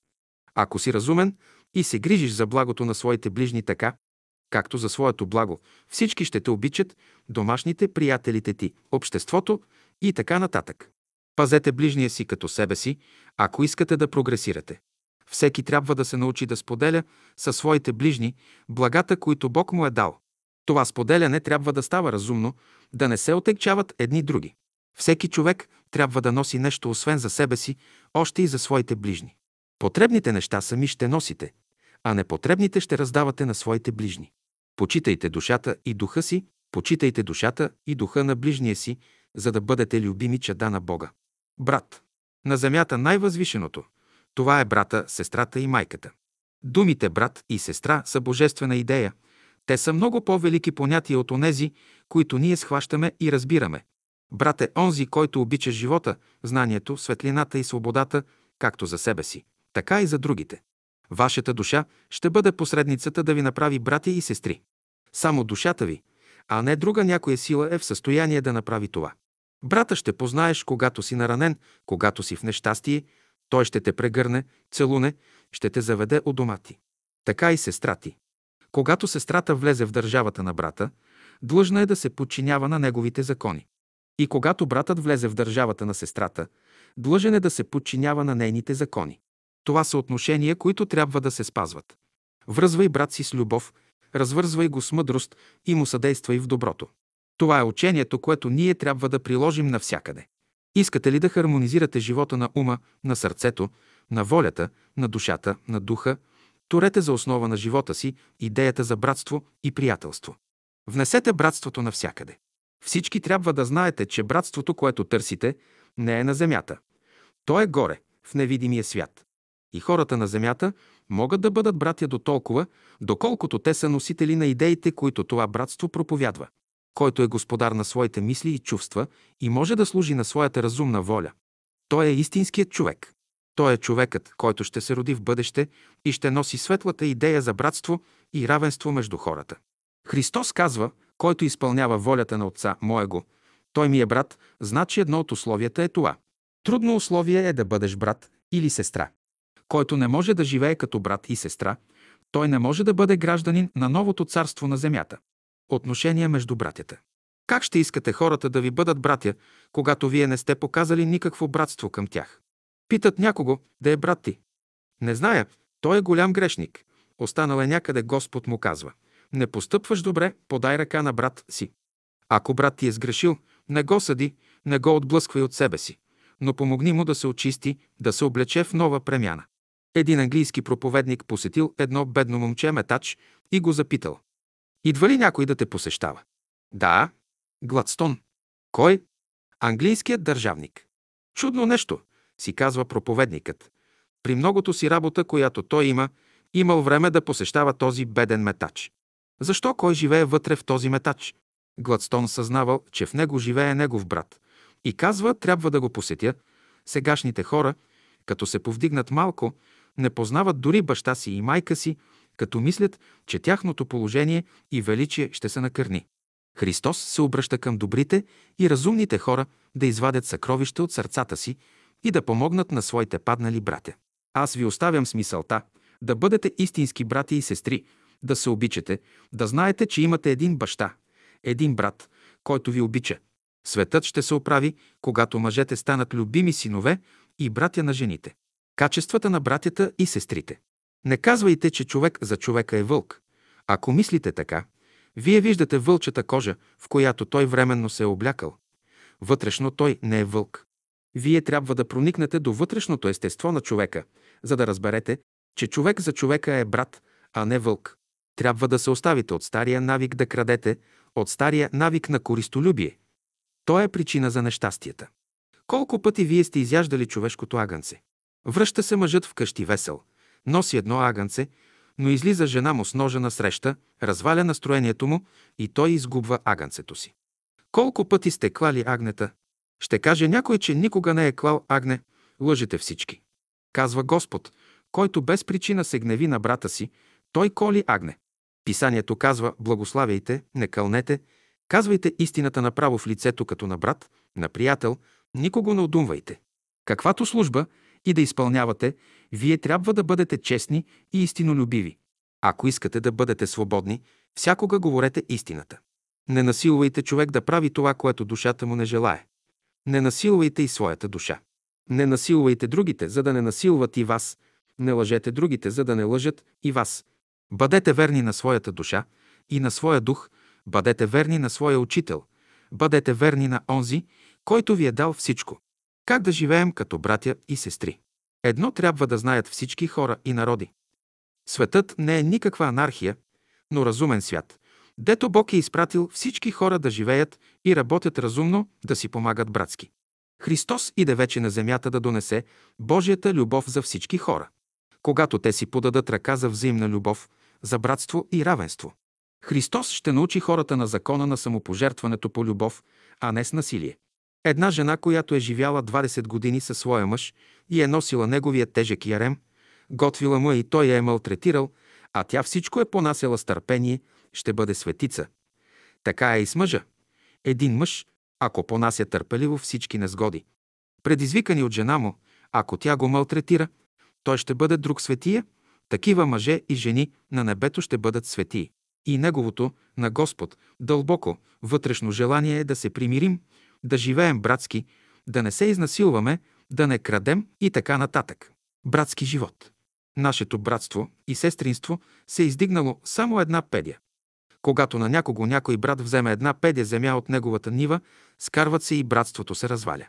S1: Ако си разумен и се грижиш за благото на своите ближни така, както за своето благо, всички ще те обичат, домашните, приятелите ти, обществото и така нататък. Пазете ближния си като себе си, ако искате да прогресирате. Всеки трябва да се научи да споделя със своите ближни благата, които Бог му е дал. Това споделяне трябва да става разумно, да не се отекчават едни други. Всеки човек трябва да носи нещо освен за себе си, още и за своите ближни. Потребните неща сами ще носите, а непотребните ще раздавате на своите ближни. Почитайте душата и духа си, почитайте душата и духа на ближния си, за да бъдете любими чада на Бога. Брат. На земята най-възвишеното. Това е брата, сестрата и майката. Думите брат и сестра са божествена идея. Те са много по-велики понятия от онези, които ние схващаме и разбираме. Брат е онзи, който обича живота, знанието, светлината и свободата, както за себе си, така и за другите. Вашата душа ще бъде посредницата да ви направи братя и сестри. Само душата ви, а не друга някоя сила е в състояние да направи това. Брата ще познаеш, когато си наранен, когато си в нещастие, той ще те прегърне, целуне, ще те заведе у дома ти. Така и сестра ти. Когато сестрата влезе в държавата на брата, длъжна е да се подчинява на неговите закони. И когато братът влезе в държавата на сестрата, длъжен е да се подчинява на нейните закони. Това са отношения, които трябва да се спазват. Връзвай брат си с любов, развързвай го с мъдрост и му съдействай в доброто. Това е учението, което ние трябва да приложим навсякъде. Искате ли да хармонизирате живота на ума, на сърцето, на волята, на душата, на духа, Турете за основа на живота си идеята за братство и приятелство. Внесете братството навсякъде. Всички трябва да знаете, че братството, което търсите, не е на земята. То е горе, в невидимия свят. И хората на земята могат да бъдат братя до толкова, доколкото те са носители на идеите, които това братство проповядва. Който е господар на своите мисли и чувства и може да служи на своята разумна воля. Той е истинският човек. Той е човекът, който ще се роди в бъдеще и ще носи светлата идея за братство и равенство между хората. Христос казва, който изпълнява волята на Отца Моего, той ми е брат, значи едно от условията е това. Трудно условие е да бъдеш брат или сестра. Който не може да живее като брат и сестра, той не може да бъде гражданин на новото царство на земята. Отношения между братята. Как ще искате хората да ви бъдат братя, когато вие не сте показали никакво братство към тях? Питат някого да е брат ти. Не зная, той е голям грешник. Останал е някъде Господ му казва. Не постъпваш добре, подай ръка на брат си. Ако брат ти е сгрешил, не го съди, не го отблъсквай от себе си, но помогни му да се очисти, да се облече в нова премяна. Един английски проповедник посетил едно бедно момче метач и го запитал. Идва ли някой да те посещава? Да. Гладстон. Кой? Английският държавник. Чудно нещо, си казва проповедникът. При многото си работа, която той има, имал време да посещава този беден метач. Защо кой живее вътре в този метач? Гладстон съзнавал, че в него живее негов брат. И казва, трябва да го посетя. Сегашните хора, като се повдигнат малко, не познават дори баща си и майка си, като мислят, че тяхното положение и величие ще се накърни. Христос се обръща към добрите и разумните хора да извадят съкровища от сърцата си и да помогнат на своите паднали братя. Аз ви оставям с мисълта да бъдете истински брати и сестри, да се обичате, да знаете, че имате един баща, един брат, който ви обича. Светът ще се оправи, когато мъжете станат любими синове и братя на жените. Качествата на братята и сестрите. Не казвайте, че човек за човека е вълк. Ако мислите така, вие виждате вълчата кожа, в която той временно се е облякал. Вътрешно той не е вълк. Вие трябва да проникнете до вътрешното естество на човека, за да разберете, че човек за човека е брат, а не вълк. Трябва да се оставите от стария навик да крадете, от стария навик на користолюбие. То е причина за нещастията. Колко пъти вие сте изяждали човешкото агънце? Връща се мъжът вкъщи весел. носи едно агънце, но излиза жена му с ножа на среща, разваля настроението му и той изгубва агънцето си. Колко пъти сте клали агнета? Ще каже някой, че никога не е клал агне. Лъжете всички. Казва Господ, който без причина се гневи на брата си, той коли агне. Писанието казва, благославяйте, не кълнете, казвайте истината направо в лицето като на брат, на приятел, никого не одумвайте. Каквато служба и да изпълнявате, вие трябва да бъдете честни и истинолюбиви. Ако искате да бъдете свободни, всякога говорете истината. Не насилвайте човек да прави това, което душата му не желае. Не насилвайте и своята душа. Не насилвайте другите, за да не насилват и вас. Не лъжете другите, за да не лъжат и вас. Бъдете верни на своята душа и на своя дух, бъдете верни на своя учител, бъдете верни на онзи, който ви е дал всичко. Как да живеем като братя и сестри? Едно трябва да знаят всички хора и народи. Светът не е никаква анархия, но разумен свят, дето Бог е изпратил всички хора да живеят и работят разумно, да си помагат братски. Христос иде вече на земята да донесе Божията любов за всички хора. Когато те си подадат ръка за взаимна любов, за братство и равенство. Христос ще научи хората на закона на самопожертването по любов, а не с насилие. Една жена, която е живяла 20 години със своя мъж и е носила неговия тежък ярем, готвила му и той я е малтретирал, а тя всичко е понасяла с търпение, ще бъде светица. Така е и с мъжа. Един мъж, ако понася търпеливо всички незгоди, предизвикани от жена му, ако тя го малтретира, той ще бъде друг светия, такива мъже и жени на небето ще бъдат светии. И неговото, на Господ, дълбоко, вътрешно желание е да се примирим, да живеем братски, да не се изнасилваме, да не крадем и така нататък. Братски живот. Нашето братство и сестринство се е издигнало само една педя. Когато на някого някой брат вземе една педя земя от неговата нива, скарват се и братството се разваля.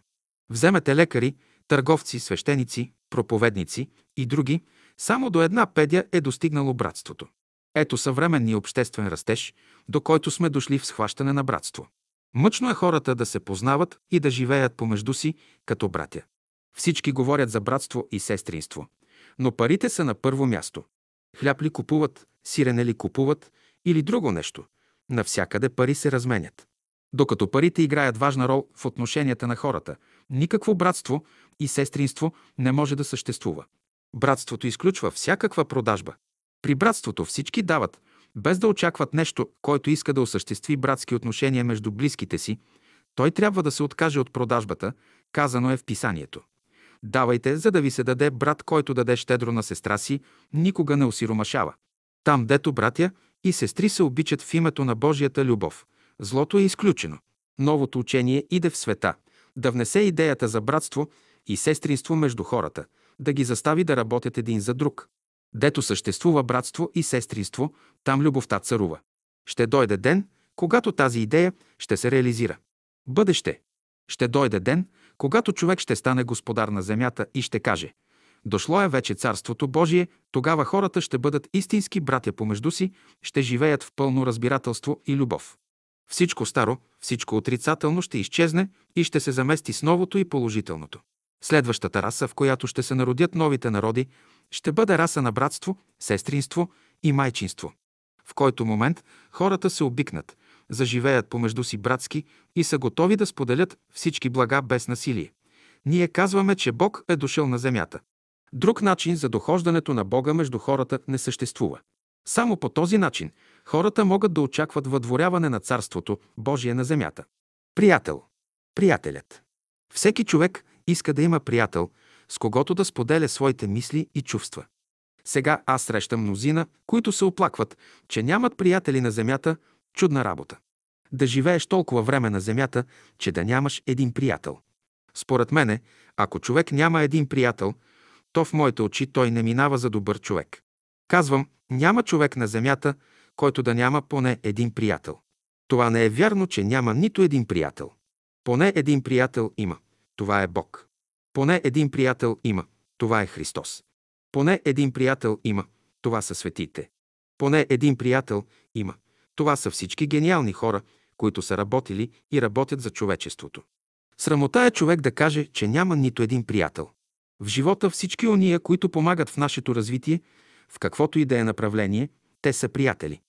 S1: Вземете лекари, търговци, свещеници, проповедници и други, само до една педя е достигнало братството. Ето съвременния обществен растеж, до който сме дошли в схващане на братство. Мъчно е хората да се познават и да живеят помежду си като братя. Всички говорят за братство и сестринство, но парите са на първо място. Хляб ли купуват, сирене ли купуват или друго нещо. Навсякъде пари се разменят. Докато парите играят важна рол в отношенията на хората, никакво братство и сестринство не може да съществува. Братството изключва всякаква продажба. При братството всички дават, без да очакват нещо, който иска да осъществи братски отношения между близките си, той трябва да се откаже от продажбата, казано е в писанието. Давайте, за да ви се даде брат, който даде щедро на сестра си, никога не осиромашава. Там, дето братя и сестри се обичат в името на Божията любов, злото е изключено. Новото учение иде в света, да внесе идеята за братство и сестринство между хората, да ги застави да работят един за друг. Дето съществува братство и сестринство, там любовта царува. Ще дойде ден, когато тази идея ще се реализира. Бъдеще. Ще дойде ден, когато човек ще стане господар на земята и ще каже Дошло е вече Царството Божие, тогава хората ще бъдат истински братя помежду си, ще живеят в пълно разбирателство и любов. Всичко старо, всичко отрицателно ще изчезне и ще се замести с новото и положителното. Следващата раса, в която ще се народят новите народи, ще бъде раса на братство, сестринство и майчинство. В който момент хората се обикнат, заживеят помежду си братски и са готови да споделят всички блага без насилие. Ние казваме, че Бог е дошъл на земята. Друг начин за дохождането на Бога между хората не съществува. Само по този начин хората могат да очакват въдворяване на Царството Божие на земята. Приятел. Приятелят. Всеки човек иска да има приятел, с когото да споделя своите мисли и чувства. Сега аз срещам мнозина, които се оплакват, че нямат приятели на земята, чудна работа. Да живееш толкова време на земята, че да нямаш един приятел. Според мене, ако човек няма един приятел, то в моите очи той не минава за добър човек. Казвам, няма човек на земята, който да няма поне един приятел. Това не е вярно, че няма нито един приятел. Поне един приятел има. Това е Бог. Поне един приятел има. Това е Христос. Поне един приятел има. Това са светите. Поне един приятел има. Това са всички гениални хора, които са работили и работят за човечеството. Срамота е човек да каже, че няма нито един приятел. В живота всички ония, които помагат в нашето развитие, в каквото и да е направление, те са приятели.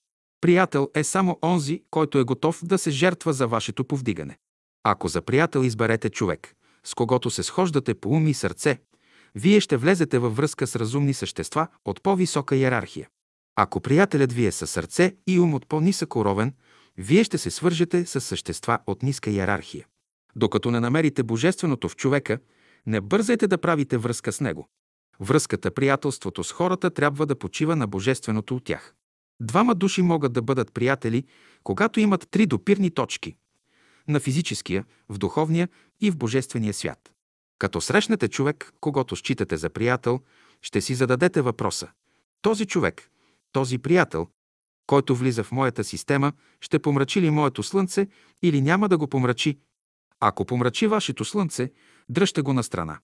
S1: Приятел е само онзи, който е готов да се жертва за вашето повдигане. Ако за приятел изберете човек, с когото се схождате по ум и сърце, вие ще влезете във връзка с разумни същества от по-висока иерархия. Ако приятелят ви е със сърце и ум от по-нисък уровен, вие ще се свържете с същества от ниска иерархия. Докато не намерите божественото в човека, не бързайте да правите връзка с него. Връзката, приятелството с хората трябва да почива на божественото от тях. Двама души могат да бъдат приятели, когато имат три допирни точки – на физическия, в духовния и в божествения свят. Като срещнете човек, когато считате за приятел, ще си зададете въпроса. Този човек, този приятел, който влиза в моята система, ще помрачи ли моето слънце или няма да го помрачи? Ако помрачи вашето слънце, дръжте го на страна.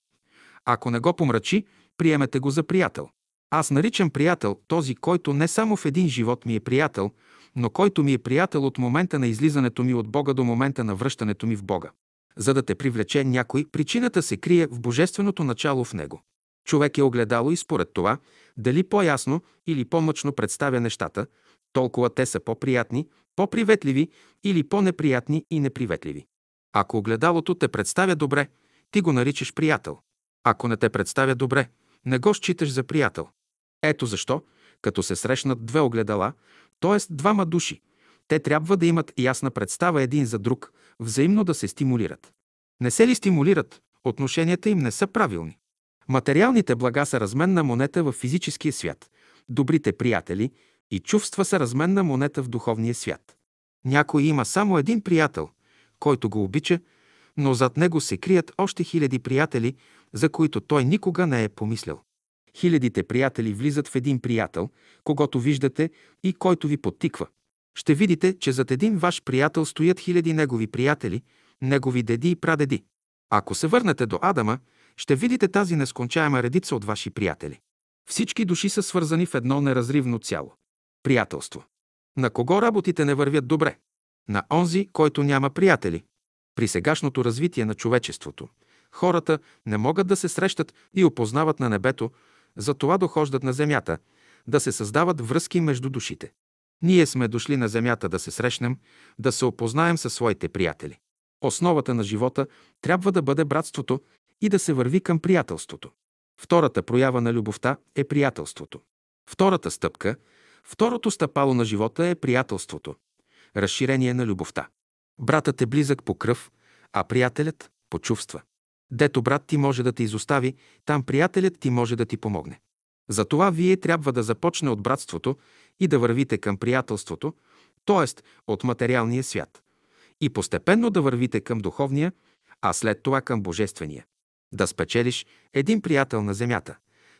S1: Ако не го помрачи, приемете го за приятел. Аз наричам приятел този, който не само в един живот ми е приятел, но който ми е приятел от момента на излизането ми от Бога до момента на връщането ми в Бога. За да те привлече някой, причината се крие в божественото начало в него. Човек е огледало и според това, дали по-ясно или по-мъчно представя нещата, толкова те са по-приятни, по-приветливи или по-неприятни и неприветливи. Ако огледалото те представя добре, ти го наричаш приятел. Ако не те представя добре, не го считаш за приятел. Ето защо, като се срещнат две огледала, т.е. двама души, те трябва да имат ясна представа един за друг, взаимно да се стимулират. Не се ли стимулират, отношенията им не са правилни. Материалните блага са разменна монета в физическия свят, добрите приятели и чувства са разменна монета в духовния свят. Някой има само един приятел, който го обича, но зад него се крият още хиляди приятели, за които той никога не е помислял. Хилядите приятели влизат в един приятел, когато виждате и който ви подтиква. Ще видите, че зад един ваш приятел стоят хиляди негови приятели, негови деди и прадеди. Ако се върнете до Адама, ще видите тази нескончаема редица от ваши приятели. Всички души са свързани в едно неразривно цяло. Приятелство. На кого работите не вървят добре? На онзи, който няма приятели. При сегашното развитие на човечеството, хората не могат да се срещат и опознават на небето, затова дохождат на земята, да се създават връзки между душите. Ние сме дошли на земята да се срещнем, да се опознаем със своите приятели. Основата на живота трябва да бъде братството и да се върви към приятелството. Втората проява на любовта е приятелството. Втората стъпка, второто стъпало на живота е приятелството. Разширение на любовта. Братът е близък по кръв, а приятелят – по чувства. Дето брат ти може да те изостави, там приятелят ти може да ти помогне. Затова вие трябва да започне от братството и да вървите към приятелството, т.е. от материалния свят. И постепенно да вървите към духовния, а след това към божествения. Да спечелиш един приятел на земята.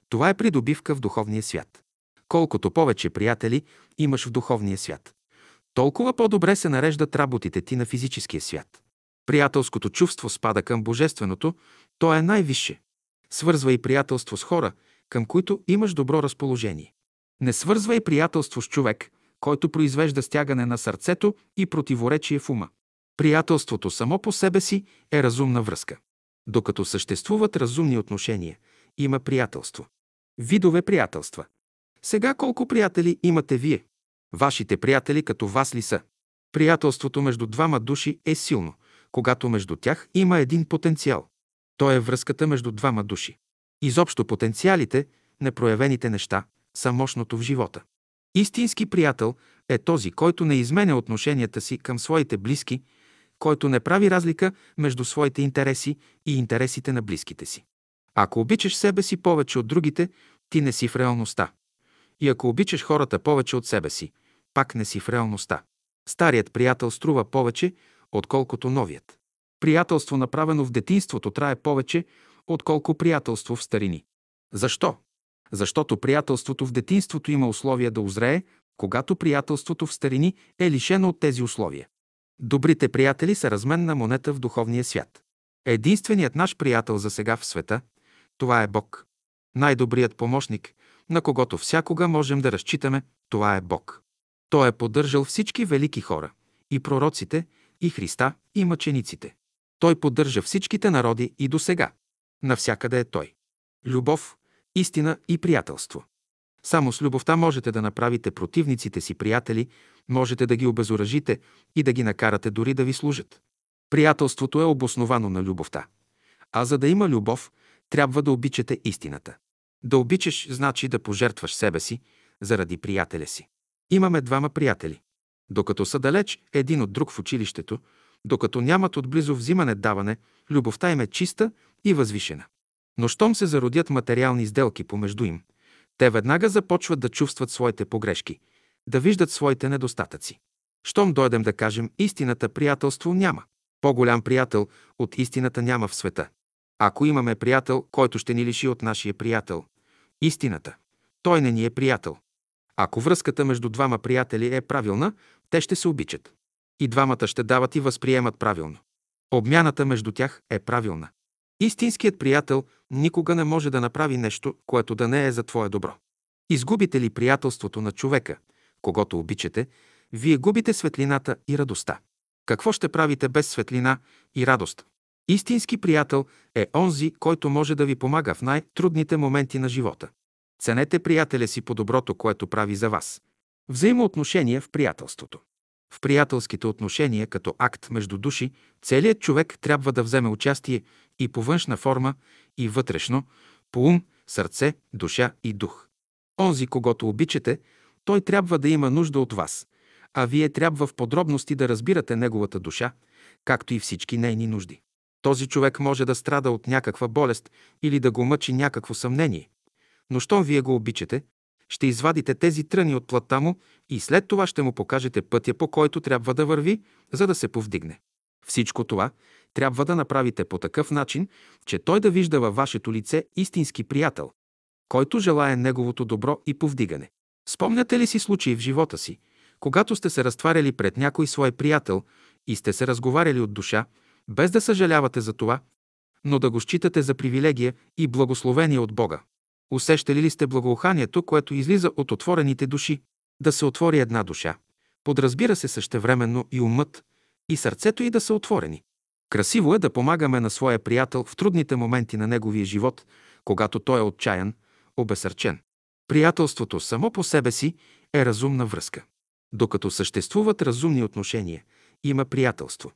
S1: Това е придобивка в духовния свят. Колкото повече приятели имаш в духовния свят, толкова по-добре се нареждат работите ти на физическия свят. Приятелското чувство спада към божественото, то е най-висше. Свързва и приятелство с хора, към които имаш добро разположение. Не свързва и приятелство с човек, който произвежда стягане на сърцето и противоречие в ума. Приятелството само по себе си е разумна връзка. Докато съществуват разумни отношения, има приятелство. Видове приятелства. Сега колко приятели имате вие? Вашите приятели като вас ли са? Приятелството между двама души е силно, когато между тях има един потенциал. То е връзката между двама души. Изобщо потенциалите, непроявените неща, са мощното в живота. Истински приятел е този, който не изменя отношенията си към своите близки, който не прави разлика между своите интереси и интересите на близките си. Ако обичаш себе си повече от другите, ти не си в реалността. И ако обичаш хората повече от себе си, пак не си в реалността. Старият приятел струва повече, отколкото новият. Приятелство, направено в детинството, трае повече, отколко приятелство в старини. Защо? Защото приятелството в детинството има условия да озрее, когато приятелството в старини е лишено от тези условия. Добрите приятели са разменна монета в духовния свят. Единственият наш приятел за сега в света, това е Бог. Най-добрият помощник, на когото всякога можем да разчитаме, това е Бог. Той е поддържал всички велики хора, и пророците, и Христа, и мъчениците. Той поддържа всичките народи и до сега. Навсякъде е Той. Любов, истина и приятелство. Само с любовта можете да направите противниците си приятели, можете да ги обезоръжите и да ги накарате дори да ви служат. Приятелството е обосновано на любовта. А за да има любов, трябва да обичате истината. Да обичаш значи да пожертваш себе си заради приятеля си. Имаме двама приятели. Докато са далеч един от друг в училището, докато нямат отблизо взимане-даване, любовта им е чиста и възвишена. Но щом се зародят материални сделки помежду им, те веднага започват да чувстват своите погрешки, да виждат своите недостатъци. Щом дойдем да кажем истината, приятелство няма. По-голям приятел от истината няма в света. Ако имаме приятел, който ще ни лиши от нашия приятел, истината, той не ни е приятел. Ако връзката между двама приятели е правилна, те ще се обичат. И двамата ще дават и възприемат правилно. Обмяната между тях е правилна. Истинският приятел никога не може да направи нещо, което да не е за твое добро. Изгубите ли приятелството на човека, когато обичате, вие губите светлината и радостта. Какво ще правите без светлина и радост? Истински приятел е онзи, който може да ви помага в най-трудните моменти на живота. Ценете приятеля си по доброто, което прави за вас. Взаимоотношения в приятелството. В приятелските отношения, като акт между души, целият човек трябва да вземе участие и по външна форма, и вътрешно, по ум, сърце, душа и дух. Онзи, когато обичате, той трябва да има нужда от вас, а вие трябва в подробности да разбирате неговата душа, както и всички нейни нужди. Този човек може да страда от някаква болест или да го мъчи някакво съмнение. Но щом вие го обичате, ще извадите тези тръни от плътта му и след това ще му покажете пътя, по който трябва да върви, за да се повдигне. Всичко това трябва да направите по такъв начин, че той да вижда във вашето лице истински приятел, който желая неговото добро и повдигане. Спомняте ли си случаи в живота си, когато сте се разтваряли пред някой свой приятел и сте се разговаряли от душа, без да съжалявате за това, но да го считате за привилегия и благословение от Бога? Усещали ли сте благоуханието, което излиза от отворените души? Да се отвори една душа. Подразбира се същевременно и умът, и сърцето и да са отворени. Красиво е да помагаме на своя приятел в трудните моменти на неговия живот, когато той е отчаян, обесърчен. Приятелството само по себе си е разумна връзка. Докато съществуват разумни отношения, има приятелство.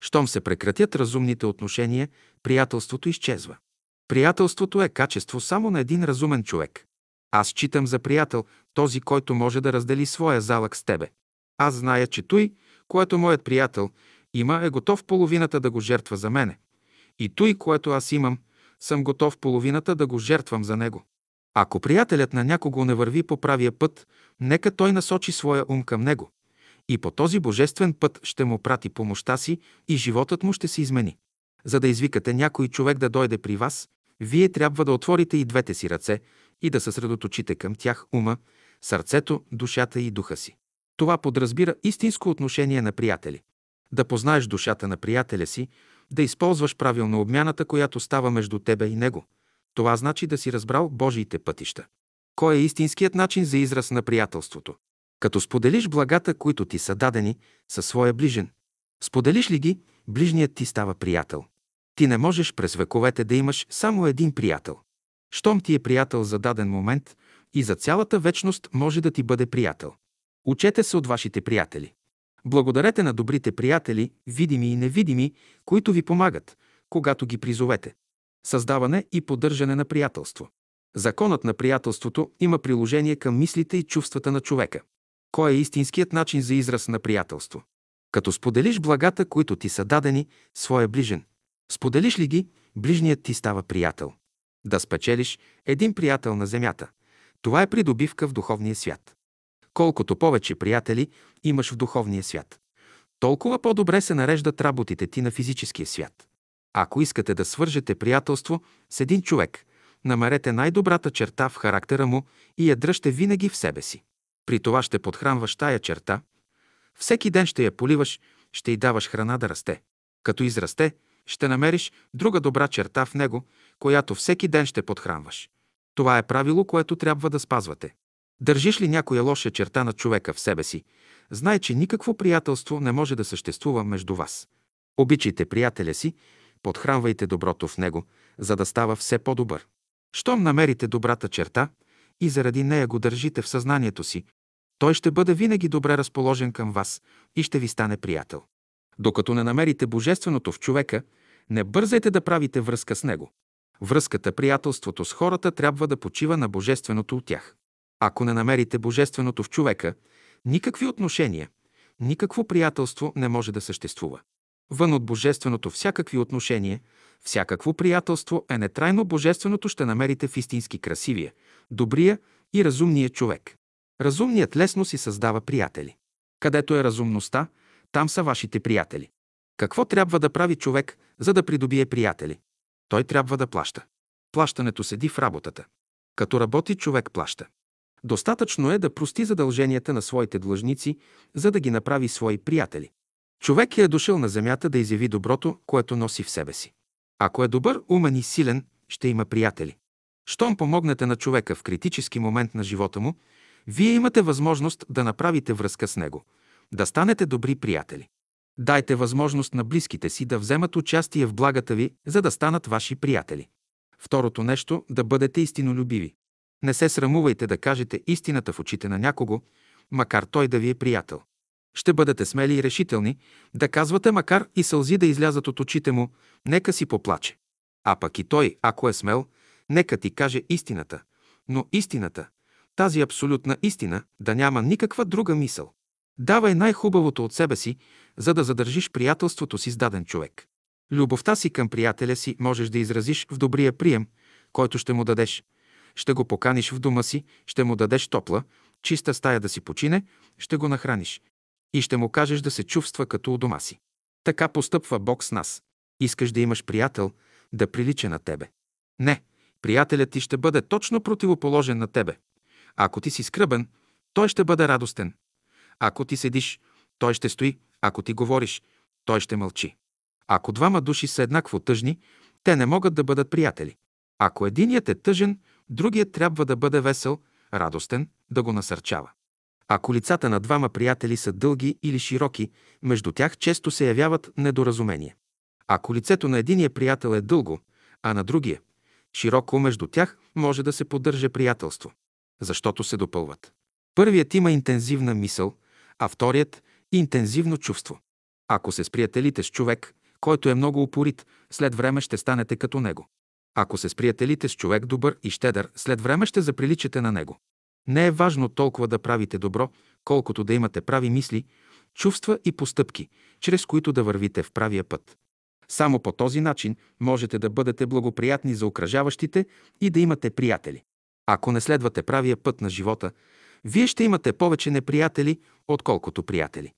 S1: Щом се прекратят разумните отношения, приятелството изчезва. Приятелството е качество само на един разумен човек. Аз читам за приятел този, който може да раздели своя залък с тебе. Аз зная, че той, което моят приятел има, е готов половината да го жертва за мене. И той, което аз имам, съм готов половината да го жертвам за него. Ако приятелят на някого не върви по правия път, нека той насочи своя ум към него. И по този божествен път ще му прати помощта си и животът му ще се измени. За да извикате някой човек да дойде при вас, вие трябва да отворите и двете си ръце и да съсредоточите към тях ума, сърцето, душата и духа си. Това подразбира истинско отношение на приятели. Да познаеш душата на приятеля си, да използваш правилно обмяната, която става между тебе и него. Това значи да си разбрал Божиите пътища. Кой е истинският начин за израз на приятелството? Като споделиш благата, които ти са дадени, със своя ближен. Споделиш ли ги, ближният ти става приятел. Ти не можеш през вековете да имаш само един приятел. Щом ти е приятел за даден момент и за цялата вечност може да ти бъде приятел. Учете се от вашите приятели. Благодарете на добрите приятели, видими и невидими, които ви помагат, когато ги призовете. Създаване и поддържане на приятелство. Законът на приятелството има приложение към мислите и чувствата на човека. Кой е истинският начин за израз на приятелство? Като споделиш благата, които ти са дадени, своя ближен. Споделиш ли ги, ближният ти става приятел. Да спечелиш един приятел на земята. Това е придобивка в духовния свят. Колкото повече приятели имаш в духовния свят, толкова по-добре се нареждат работите ти на физическия свят. Ако искате да свържете приятелство с един човек, намерете най-добрата черта в характера му и я дръжте винаги в себе си. При това ще подхранваш тая черта, всеки ден ще я поливаш, ще й даваш храна да расте. Като израсте, ще намериш друга добра черта в него, която всеки ден ще подхранваш. Това е правило, което трябва да спазвате. Държиш ли някоя лоша черта на човека в себе си, знай, че никакво приятелство не може да съществува между вас. Обичайте приятеля си, подхранвайте доброто в него, за да става все по-добър. Щом намерите добрата черта и заради нея го държите в съзнанието си, той ще бъде винаги добре разположен към вас и ще ви стане приятел. Докато не намерите божественото в човека, не бързайте да правите връзка с него. Връзката, приятелството с хората трябва да почива на божественото от тях. Ако не намерите божественото в човека, никакви отношения, никакво приятелство не може да съществува. Вън от божественото всякакви отношения, всякакво приятелство е нетрайно божественото ще намерите в истински красивия, добрия и разумния човек. Разумният лесно си създава приятели. Където е разумността, там са вашите приятели. Какво трябва да прави човек, за да придобие приятели? Той трябва да плаща. Плащането седи в работата. Като работи, човек плаща. Достатъчно е да прости задълженията на своите длъжници, за да ги направи свои приятели. Човек е дошъл на земята да изяви доброто, което носи в себе си. Ако е добър, умен и силен, ще има приятели. Щом помогнете на човека в критически момент на живота му, вие имате възможност да направите връзка с него, да станете добри приятели. Дайте възможност на близките си да вземат участие в благата ви, за да станат ваши приятели. Второто нещо – да бъдете истинолюбиви. Не се срамувайте да кажете истината в очите на някого, макар той да ви е приятел. Ще бъдете смели и решителни, да казвате макар и сълзи да излязат от очите му, нека си поплаче. А пък и той, ако е смел, нека ти каже истината. Но истината, тази абсолютна истина, да няма никаква друга мисъл. Давай най-хубавото от себе си, за да задържиш приятелството си с даден човек. Любовта си към приятеля си можеш да изразиш в добрия прием, който ще му дадеш. Ще го поканиш в дома си, ще му дадеш топла, чиста стая да си почине, ще го нахраниш и ще му кажеш да се чувства като у дома си. Така постъпва Бог с нас. Искаш да имаш приятел, да прилича на тебе. Не, приятелят ти ще бъде точно противоположен на тебе. Ако ти си скръбен, той ще бъде радостен. Ако ти седиш, той ще стои. Ако ти говориш, той ще мълчи. Ако двама души са еднакво тъжни, те не могат да бъдат приятели. Ако единият е тъжен, другият трябва да бъде весел, радостен, да го насърчава. Ако лицата на двама приятели са дълги или широки, между тях често се явяват недоразумения. Ако лицето на единия приятел е дълго, а на другия широко, между тях може да се поддържа приятелство, защото се допълват. Първият има интензивна мисъл, а вторият – интензивно чувство. Ако се сприятелите с човек, който е много упорит, след време ще станете като него. Ако се сприятелите с човек добър и щедър, след време ще заприличате на него. Не е важно толкова да правите добро, колкото да имате прави мисли, чувства и постъпки, чрез които да вървите в правия път. Само по този начин можете да бъдете благоприятни за окръжаващите и да имате приятели. Ако не следвате правия път на живота, вие ще имате повече неприятели, отколкото приятели.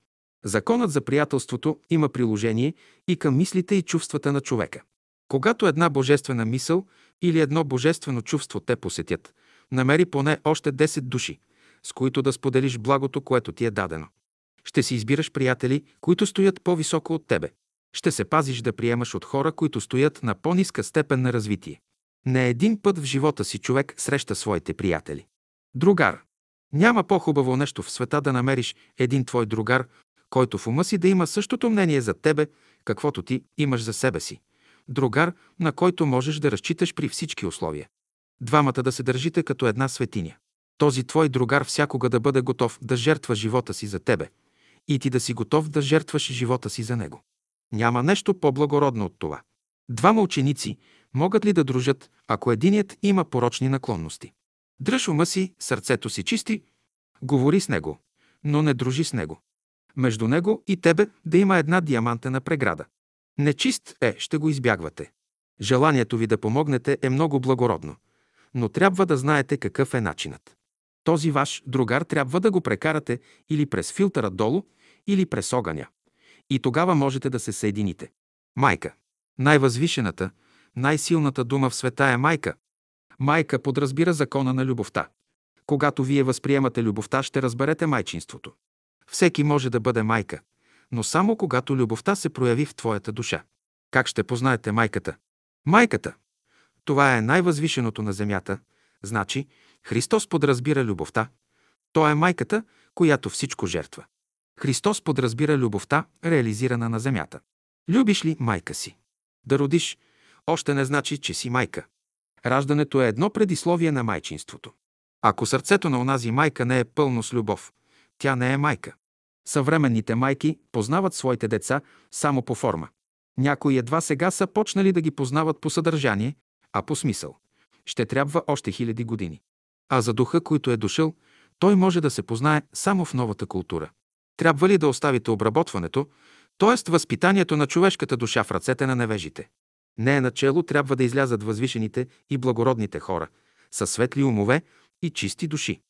S1: Законът за приятелството има приложение и към мислите и чувствата на човека. Когато една божествена мисъл или едно божествено чувство те посетят, намери поне още 10 души, с които да споделиш благото, което ти е дадено. Ще си избираш приятели, които стоят по-високо от тебе. Ще се пазиш да приемаш от хора, които стоят на по-ниска степен на развитие. Не един път в живота си човек среща своите приятели. Другар. Няма по-хубаво нещо в света да намериш един твой другар, който в ума си да има същото мнение за тебе, каквото ти имаш за себе си. Другар, на който можеш да разчиташ при всички условия. Двамата да се държите като една светиня. Този твой другар всякога да бъде готов да жертва живота си за тебе и ти да си готов да жертваш живота си за него. Няма нещо по-благородно от това. Двама ученици могат ли да дружат, ако единият има порочни наклонности? Дръж ума си, сърцето си чисти, говори с него, но не дружи с него. Между него и тебе да има една диамантена преграда. Нечист е, ще го избягвате. Желанието ви да помогнете е много благородно – но трябва да знаете какъв е начинът. Този ваш другар трябва да го прекарате или през филтъра долу, или през огъня. И тогава можете да се съедините. Майка. Най-възвишената, най-силната дума в света е майка. Майка подразбира закона на любовта. Когато вие възприемате любовта, ще разберете майчинството. Всеки може да бъде майка, но само когато любовта се прояви в твоята душа. Как ще познаете майката? Майката това е най-възвишеното на земята. Значи, Христос подразбира любовта. Той е майката, която всичко жертва. Христос подразбира любовта, реализирана на земята. Любиш ли майка си? Да родиш, още не значи, че си майка. Раждането е едно предисловие на майчинството. Ако сърцето на онази майка не е пълно с любов, тя не е майка. Съвременните майки познават своите деца само по форма. Някои едва сега са почнали да ги познават по съдържание, а по смисъл. Ще трябва още хиляди години. А за духа, който е дошъл, той може да се познае само в новата култура. Трябва ли да оставите обработването, т.е. възпитанието на човешката душа в ръцете на невежите? Не е начало трябва да излязат възвишените и благородните хора, със светли умове и чисти души.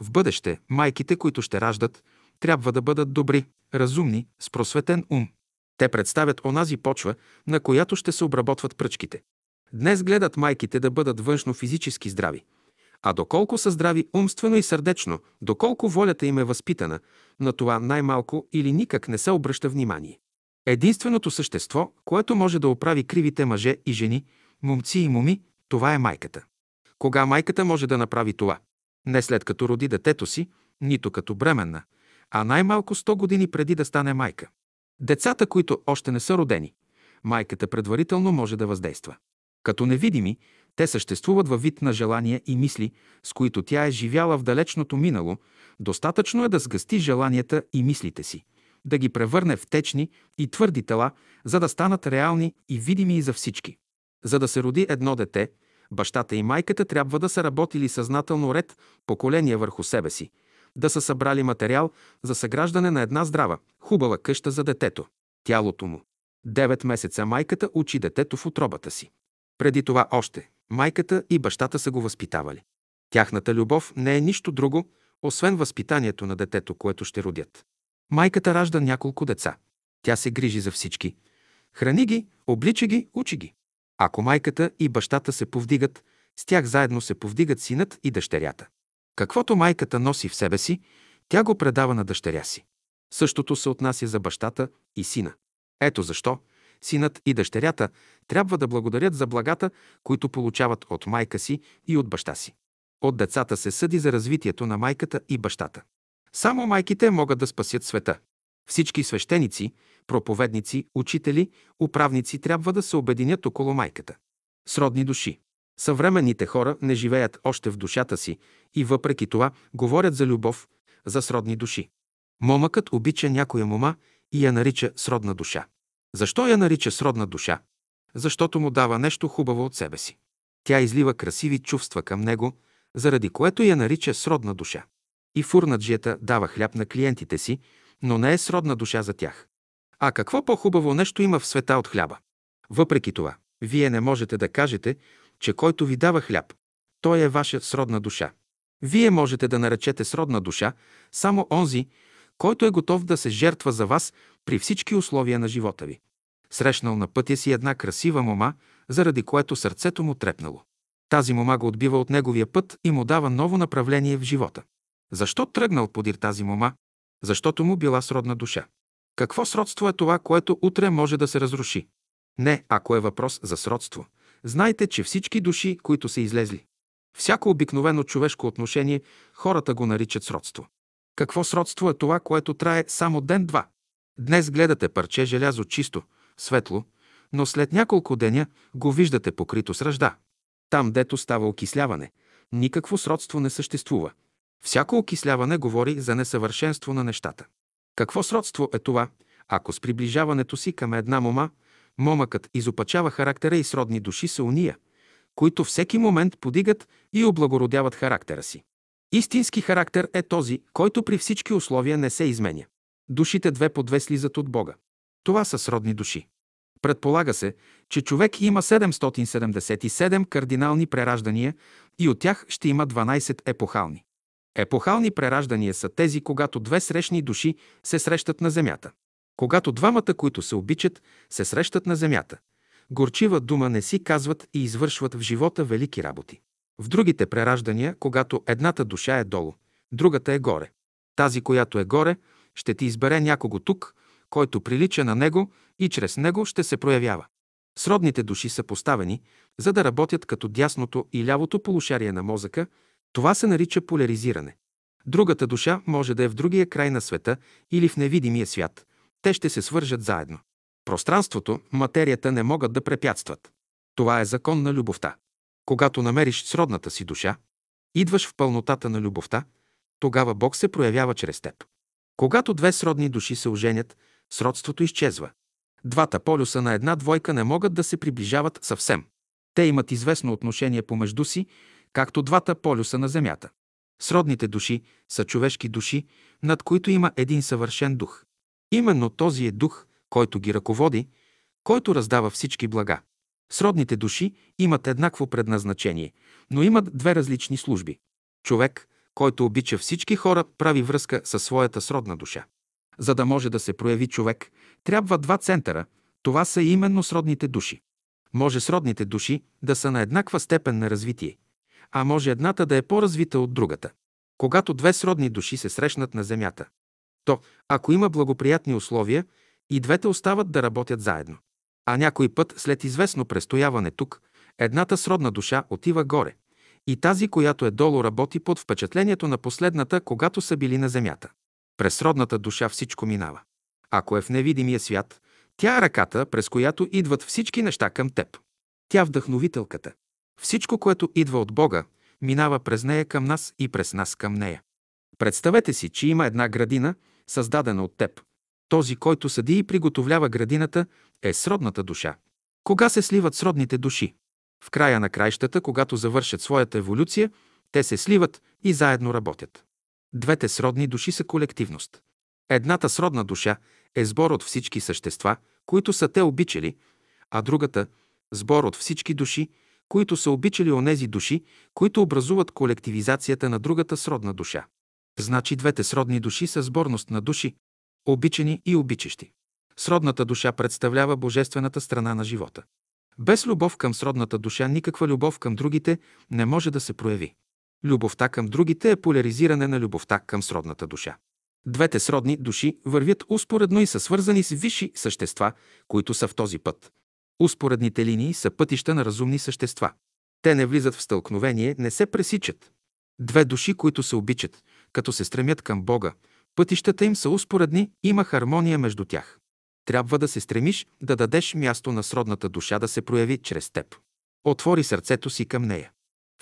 S1: В бъдеще майките, които ще раждат, трябва да бъдат добри, разумни, с просветен ум. Те представят онази почва, на която ще се обработват пръчките. Днес гледат майките да бъдат външно физически здрави. А доколко са здрави умствено и сърдечно, доколко волята им е възпитана, на това най-малко или никак не се обръща внимание. Единственото същество, което може да оправи кривите мъже и жени, момци и моми, това е майката. Кога майката може да направи това? Не след като роди детето си, нито като бременна, а най-малко 100 години преди да стане майка. Децата, които още не са родени, майката предварително може да въздейства. Като невидими, те съществуват във вид на желания и мисли, с които тя е живяла в далечното минало, достатъчно е да сгъсти желанията и мислите си, да ги превърне в течни и твърди тела, за да станат реални и видими и за всички. За да се роди едно дете, бащата и майката трябва да са работили съзнателно ред поколения върху себе си, да са събрали материал за съграждане на една здрава, хубава къща за детето, тялото му. Девет месеца майката учи детето в утробата си. Преди това още майката и бащата са го възпитавали. Тяхната любов не е нищо друго, освен възпитанието на детето, което ще родят. Майката ражда няколко деца. Тя се грижи за всички. Храни ги, облича ги, учи ги. Ако майката и бащата се повдигат, с тях заедно се повдигат синът и дъщерята. Каквото майката носи в себе си, тя го предава на дъщеря си. Същото се отнася за бащата и сина. Ето защо синът и дъщерята трябва да благодарят за благата, които получават от майка си и от баща си. От децата се съди за развитието на майката и бащата. Само майките могат да спасят света. Всички свещеници, проповедници, учители, управници трябва да се обединят около майката. Сродни души. Съвременните хора не живеят още в душата си и въпреки това говорят за любов, за сродни души. Момъкът обича някоя мома и я нарича сродна душа. Защо я нарича сродна душа? Защото му дава нещо хубаво от себе си. Тя излива красиви чувства към него, заради което я нарича сродна душа. И фурнаджията дава хляб на клиентите си, но не е сродна душа за тях. А какво по-хубаво нещо има в света от хляба? Въпреки това, вие не можете да кажете, че който ви дава хляб, той е ваша сродна душа. Вие можете да наречете сродна душа само онзи, който е готов да се жертва за вас при всички условия на живота ви. Срещнал на пътя си една красива мома, заради което сърцето му трепнало. Тази мома го отбива от неговия път и му дава ново направление в живота. Защо тръгнал подир тази мома? Защото му била сродна душа. Какво сродство е това, което утре може да се разруши? Не, ако е въпрос за сродство. Знайте, че всички души, които са излезли, всяко обикновено човешко отношение, хората го наричат сродство. Какво сродство е това, което трае само ден-два? Днес гледате парче желязо чисто, светло, но след няколко деня го виждате покрито с ръжда. Там, дето става окисляване, никакво сродство не съществува. Всяко окисляване говори за несъвършенство на нещата. Какво сродство е това, ако с приближаването си към една мома, момъкът изопачава характера и сродни души са уния, които всеки момент подигат и облагородяват характера си. Истински характер е този, който при всички условия не се изменя. Душите две по две слизат от Бога. Това са сродни души. Предполага се, че човек има 777 кардинални прераждания и от тях ще има 12 епохални. Епохални прераждания са тези, когато две срещни души се срещат на земята. Когато двамата, които се обичат, се срещат на земята. Горчива дума не си казват и извършват в живота велики работи. В другите прераждания, когато едната душа е долу, другата е горе. Тази, която е горе, ще ти избере някого тук, който прилича на него и чрез него ще се проявява. Сродните души са поставени, за да работят като дясното и лявото полушарие на мозъка. Това се нарича поляризиране. Другата душа може да е в другия край на света или в невидимия свят. Те ще се свържат заедно. Пространството, материята не могат да препятстват. Това е закон на любовта. Когато намериш сродната си душа, идваш в пълнотата на любовта, тогава Бог се проявява чрез теб. Когато две сродни души се оженят, сродството изчезва. Двата полюса на една двойка не могат да се приближават съвсем. Те имат известно отношение помежду си, както двата полюса на Земята. Сродните души са човешки души, над които има един съвършен дух. Именно този е дух, който ги ръководи, който раздава всички блага. Сродните души имат еднакво предназначение, но имат две различни служби. Човек, който обича всички хора, прави връзка със своята сродна душа. За да може да се прояви човек, трябва два центъра. Това са именно сродните души. Може сродните души да са на еднаква степен на развитие, а може едната да е по-развита от другата. Когато две сродни души се срещнат на Земята, то, ако има благоприятни условия, и двете остават да работят заедно. А някой път, след известно престояване тук, едната сродна душа отива горе и тази, която е долу, работи под впечатлението на последната, когато са били на земята. През сродната душа всичко минава. Ако е в невидимия свят, тя е ръката, през която идват всички неща към теб. Тя вдъхновителката. Всичко, което идва от Бога, минава през нея към нас и през нас към нея. Представете си, че има една градина, създадена от теб. Този, който съди и приготовлява градината, е сродната душа. Кога се сливат сродните души? В края на краищата, когато завършат своята еволюция, те се сливат и заедно работят. Двете сродни души са колективност. Едната сродна душа е сбор от всички същества, които са те обичали, а другата – сбор от всички души, които са обичали онези души, които образуват колективизацията на другата сродна душа. Значи двете сродни души са сборност на души, обичани и обичащи. Сродната душа представлява божествената страна на живота. Без любов към сродната душа никаква любов към другите не може да се прояви. Любовта към другите е поляризиране на любовта към сродната душа. Двете сродни души вървят успоредно и са свързани с висши същества, които са в този път. Успоредните линии са пътища на разумни същества. Те не влизат в стълкновение, не се пресичат. Две души, които се обичат, като се стремят към Бога, пътищата им са успоредни, има хармония между тях. Трябва да се стремиш да дадеш място на сродната душа да се прояви чрез теб. Отвори сърцето си към нея.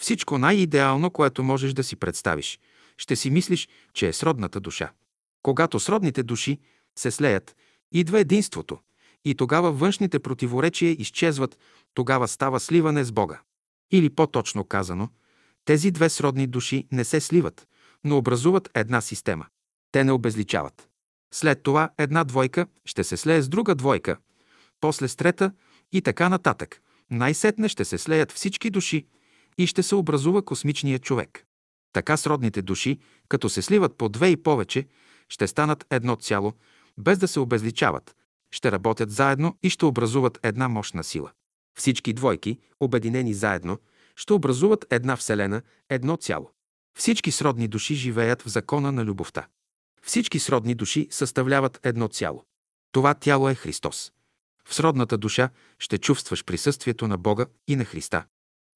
S1: Всичко най-идеално, което можеш да си представиш, ще си мислиш, че е сродната душа. Когато сродните души се слеят, идва единството и тогава външните противоречия изчезват, тогава става сливане с Бога. Или по-точно казано, тези две сродни души не се сливат, но образуват една система. Те не обезличават. След това една двойка ще се слее с друга двойка, после с трета и така нататък. Най-сетне ще се слеят всички души и ще се образува космичният човек. Така сродните души, като се сливат по две и повече, ще станат едно цяло, без да се обезличават, ще работят заедно и ще образуват една мощна сила. Всички двойки, обединени заедно, ще образуват една вселена, едно цяло. Всички сродни души живеят в закона на любовта. Всички сродни души съставляват едно цяло. Това тяло е Христос. В сродната душа ще чувстваш присъствието на Бога и на Христа.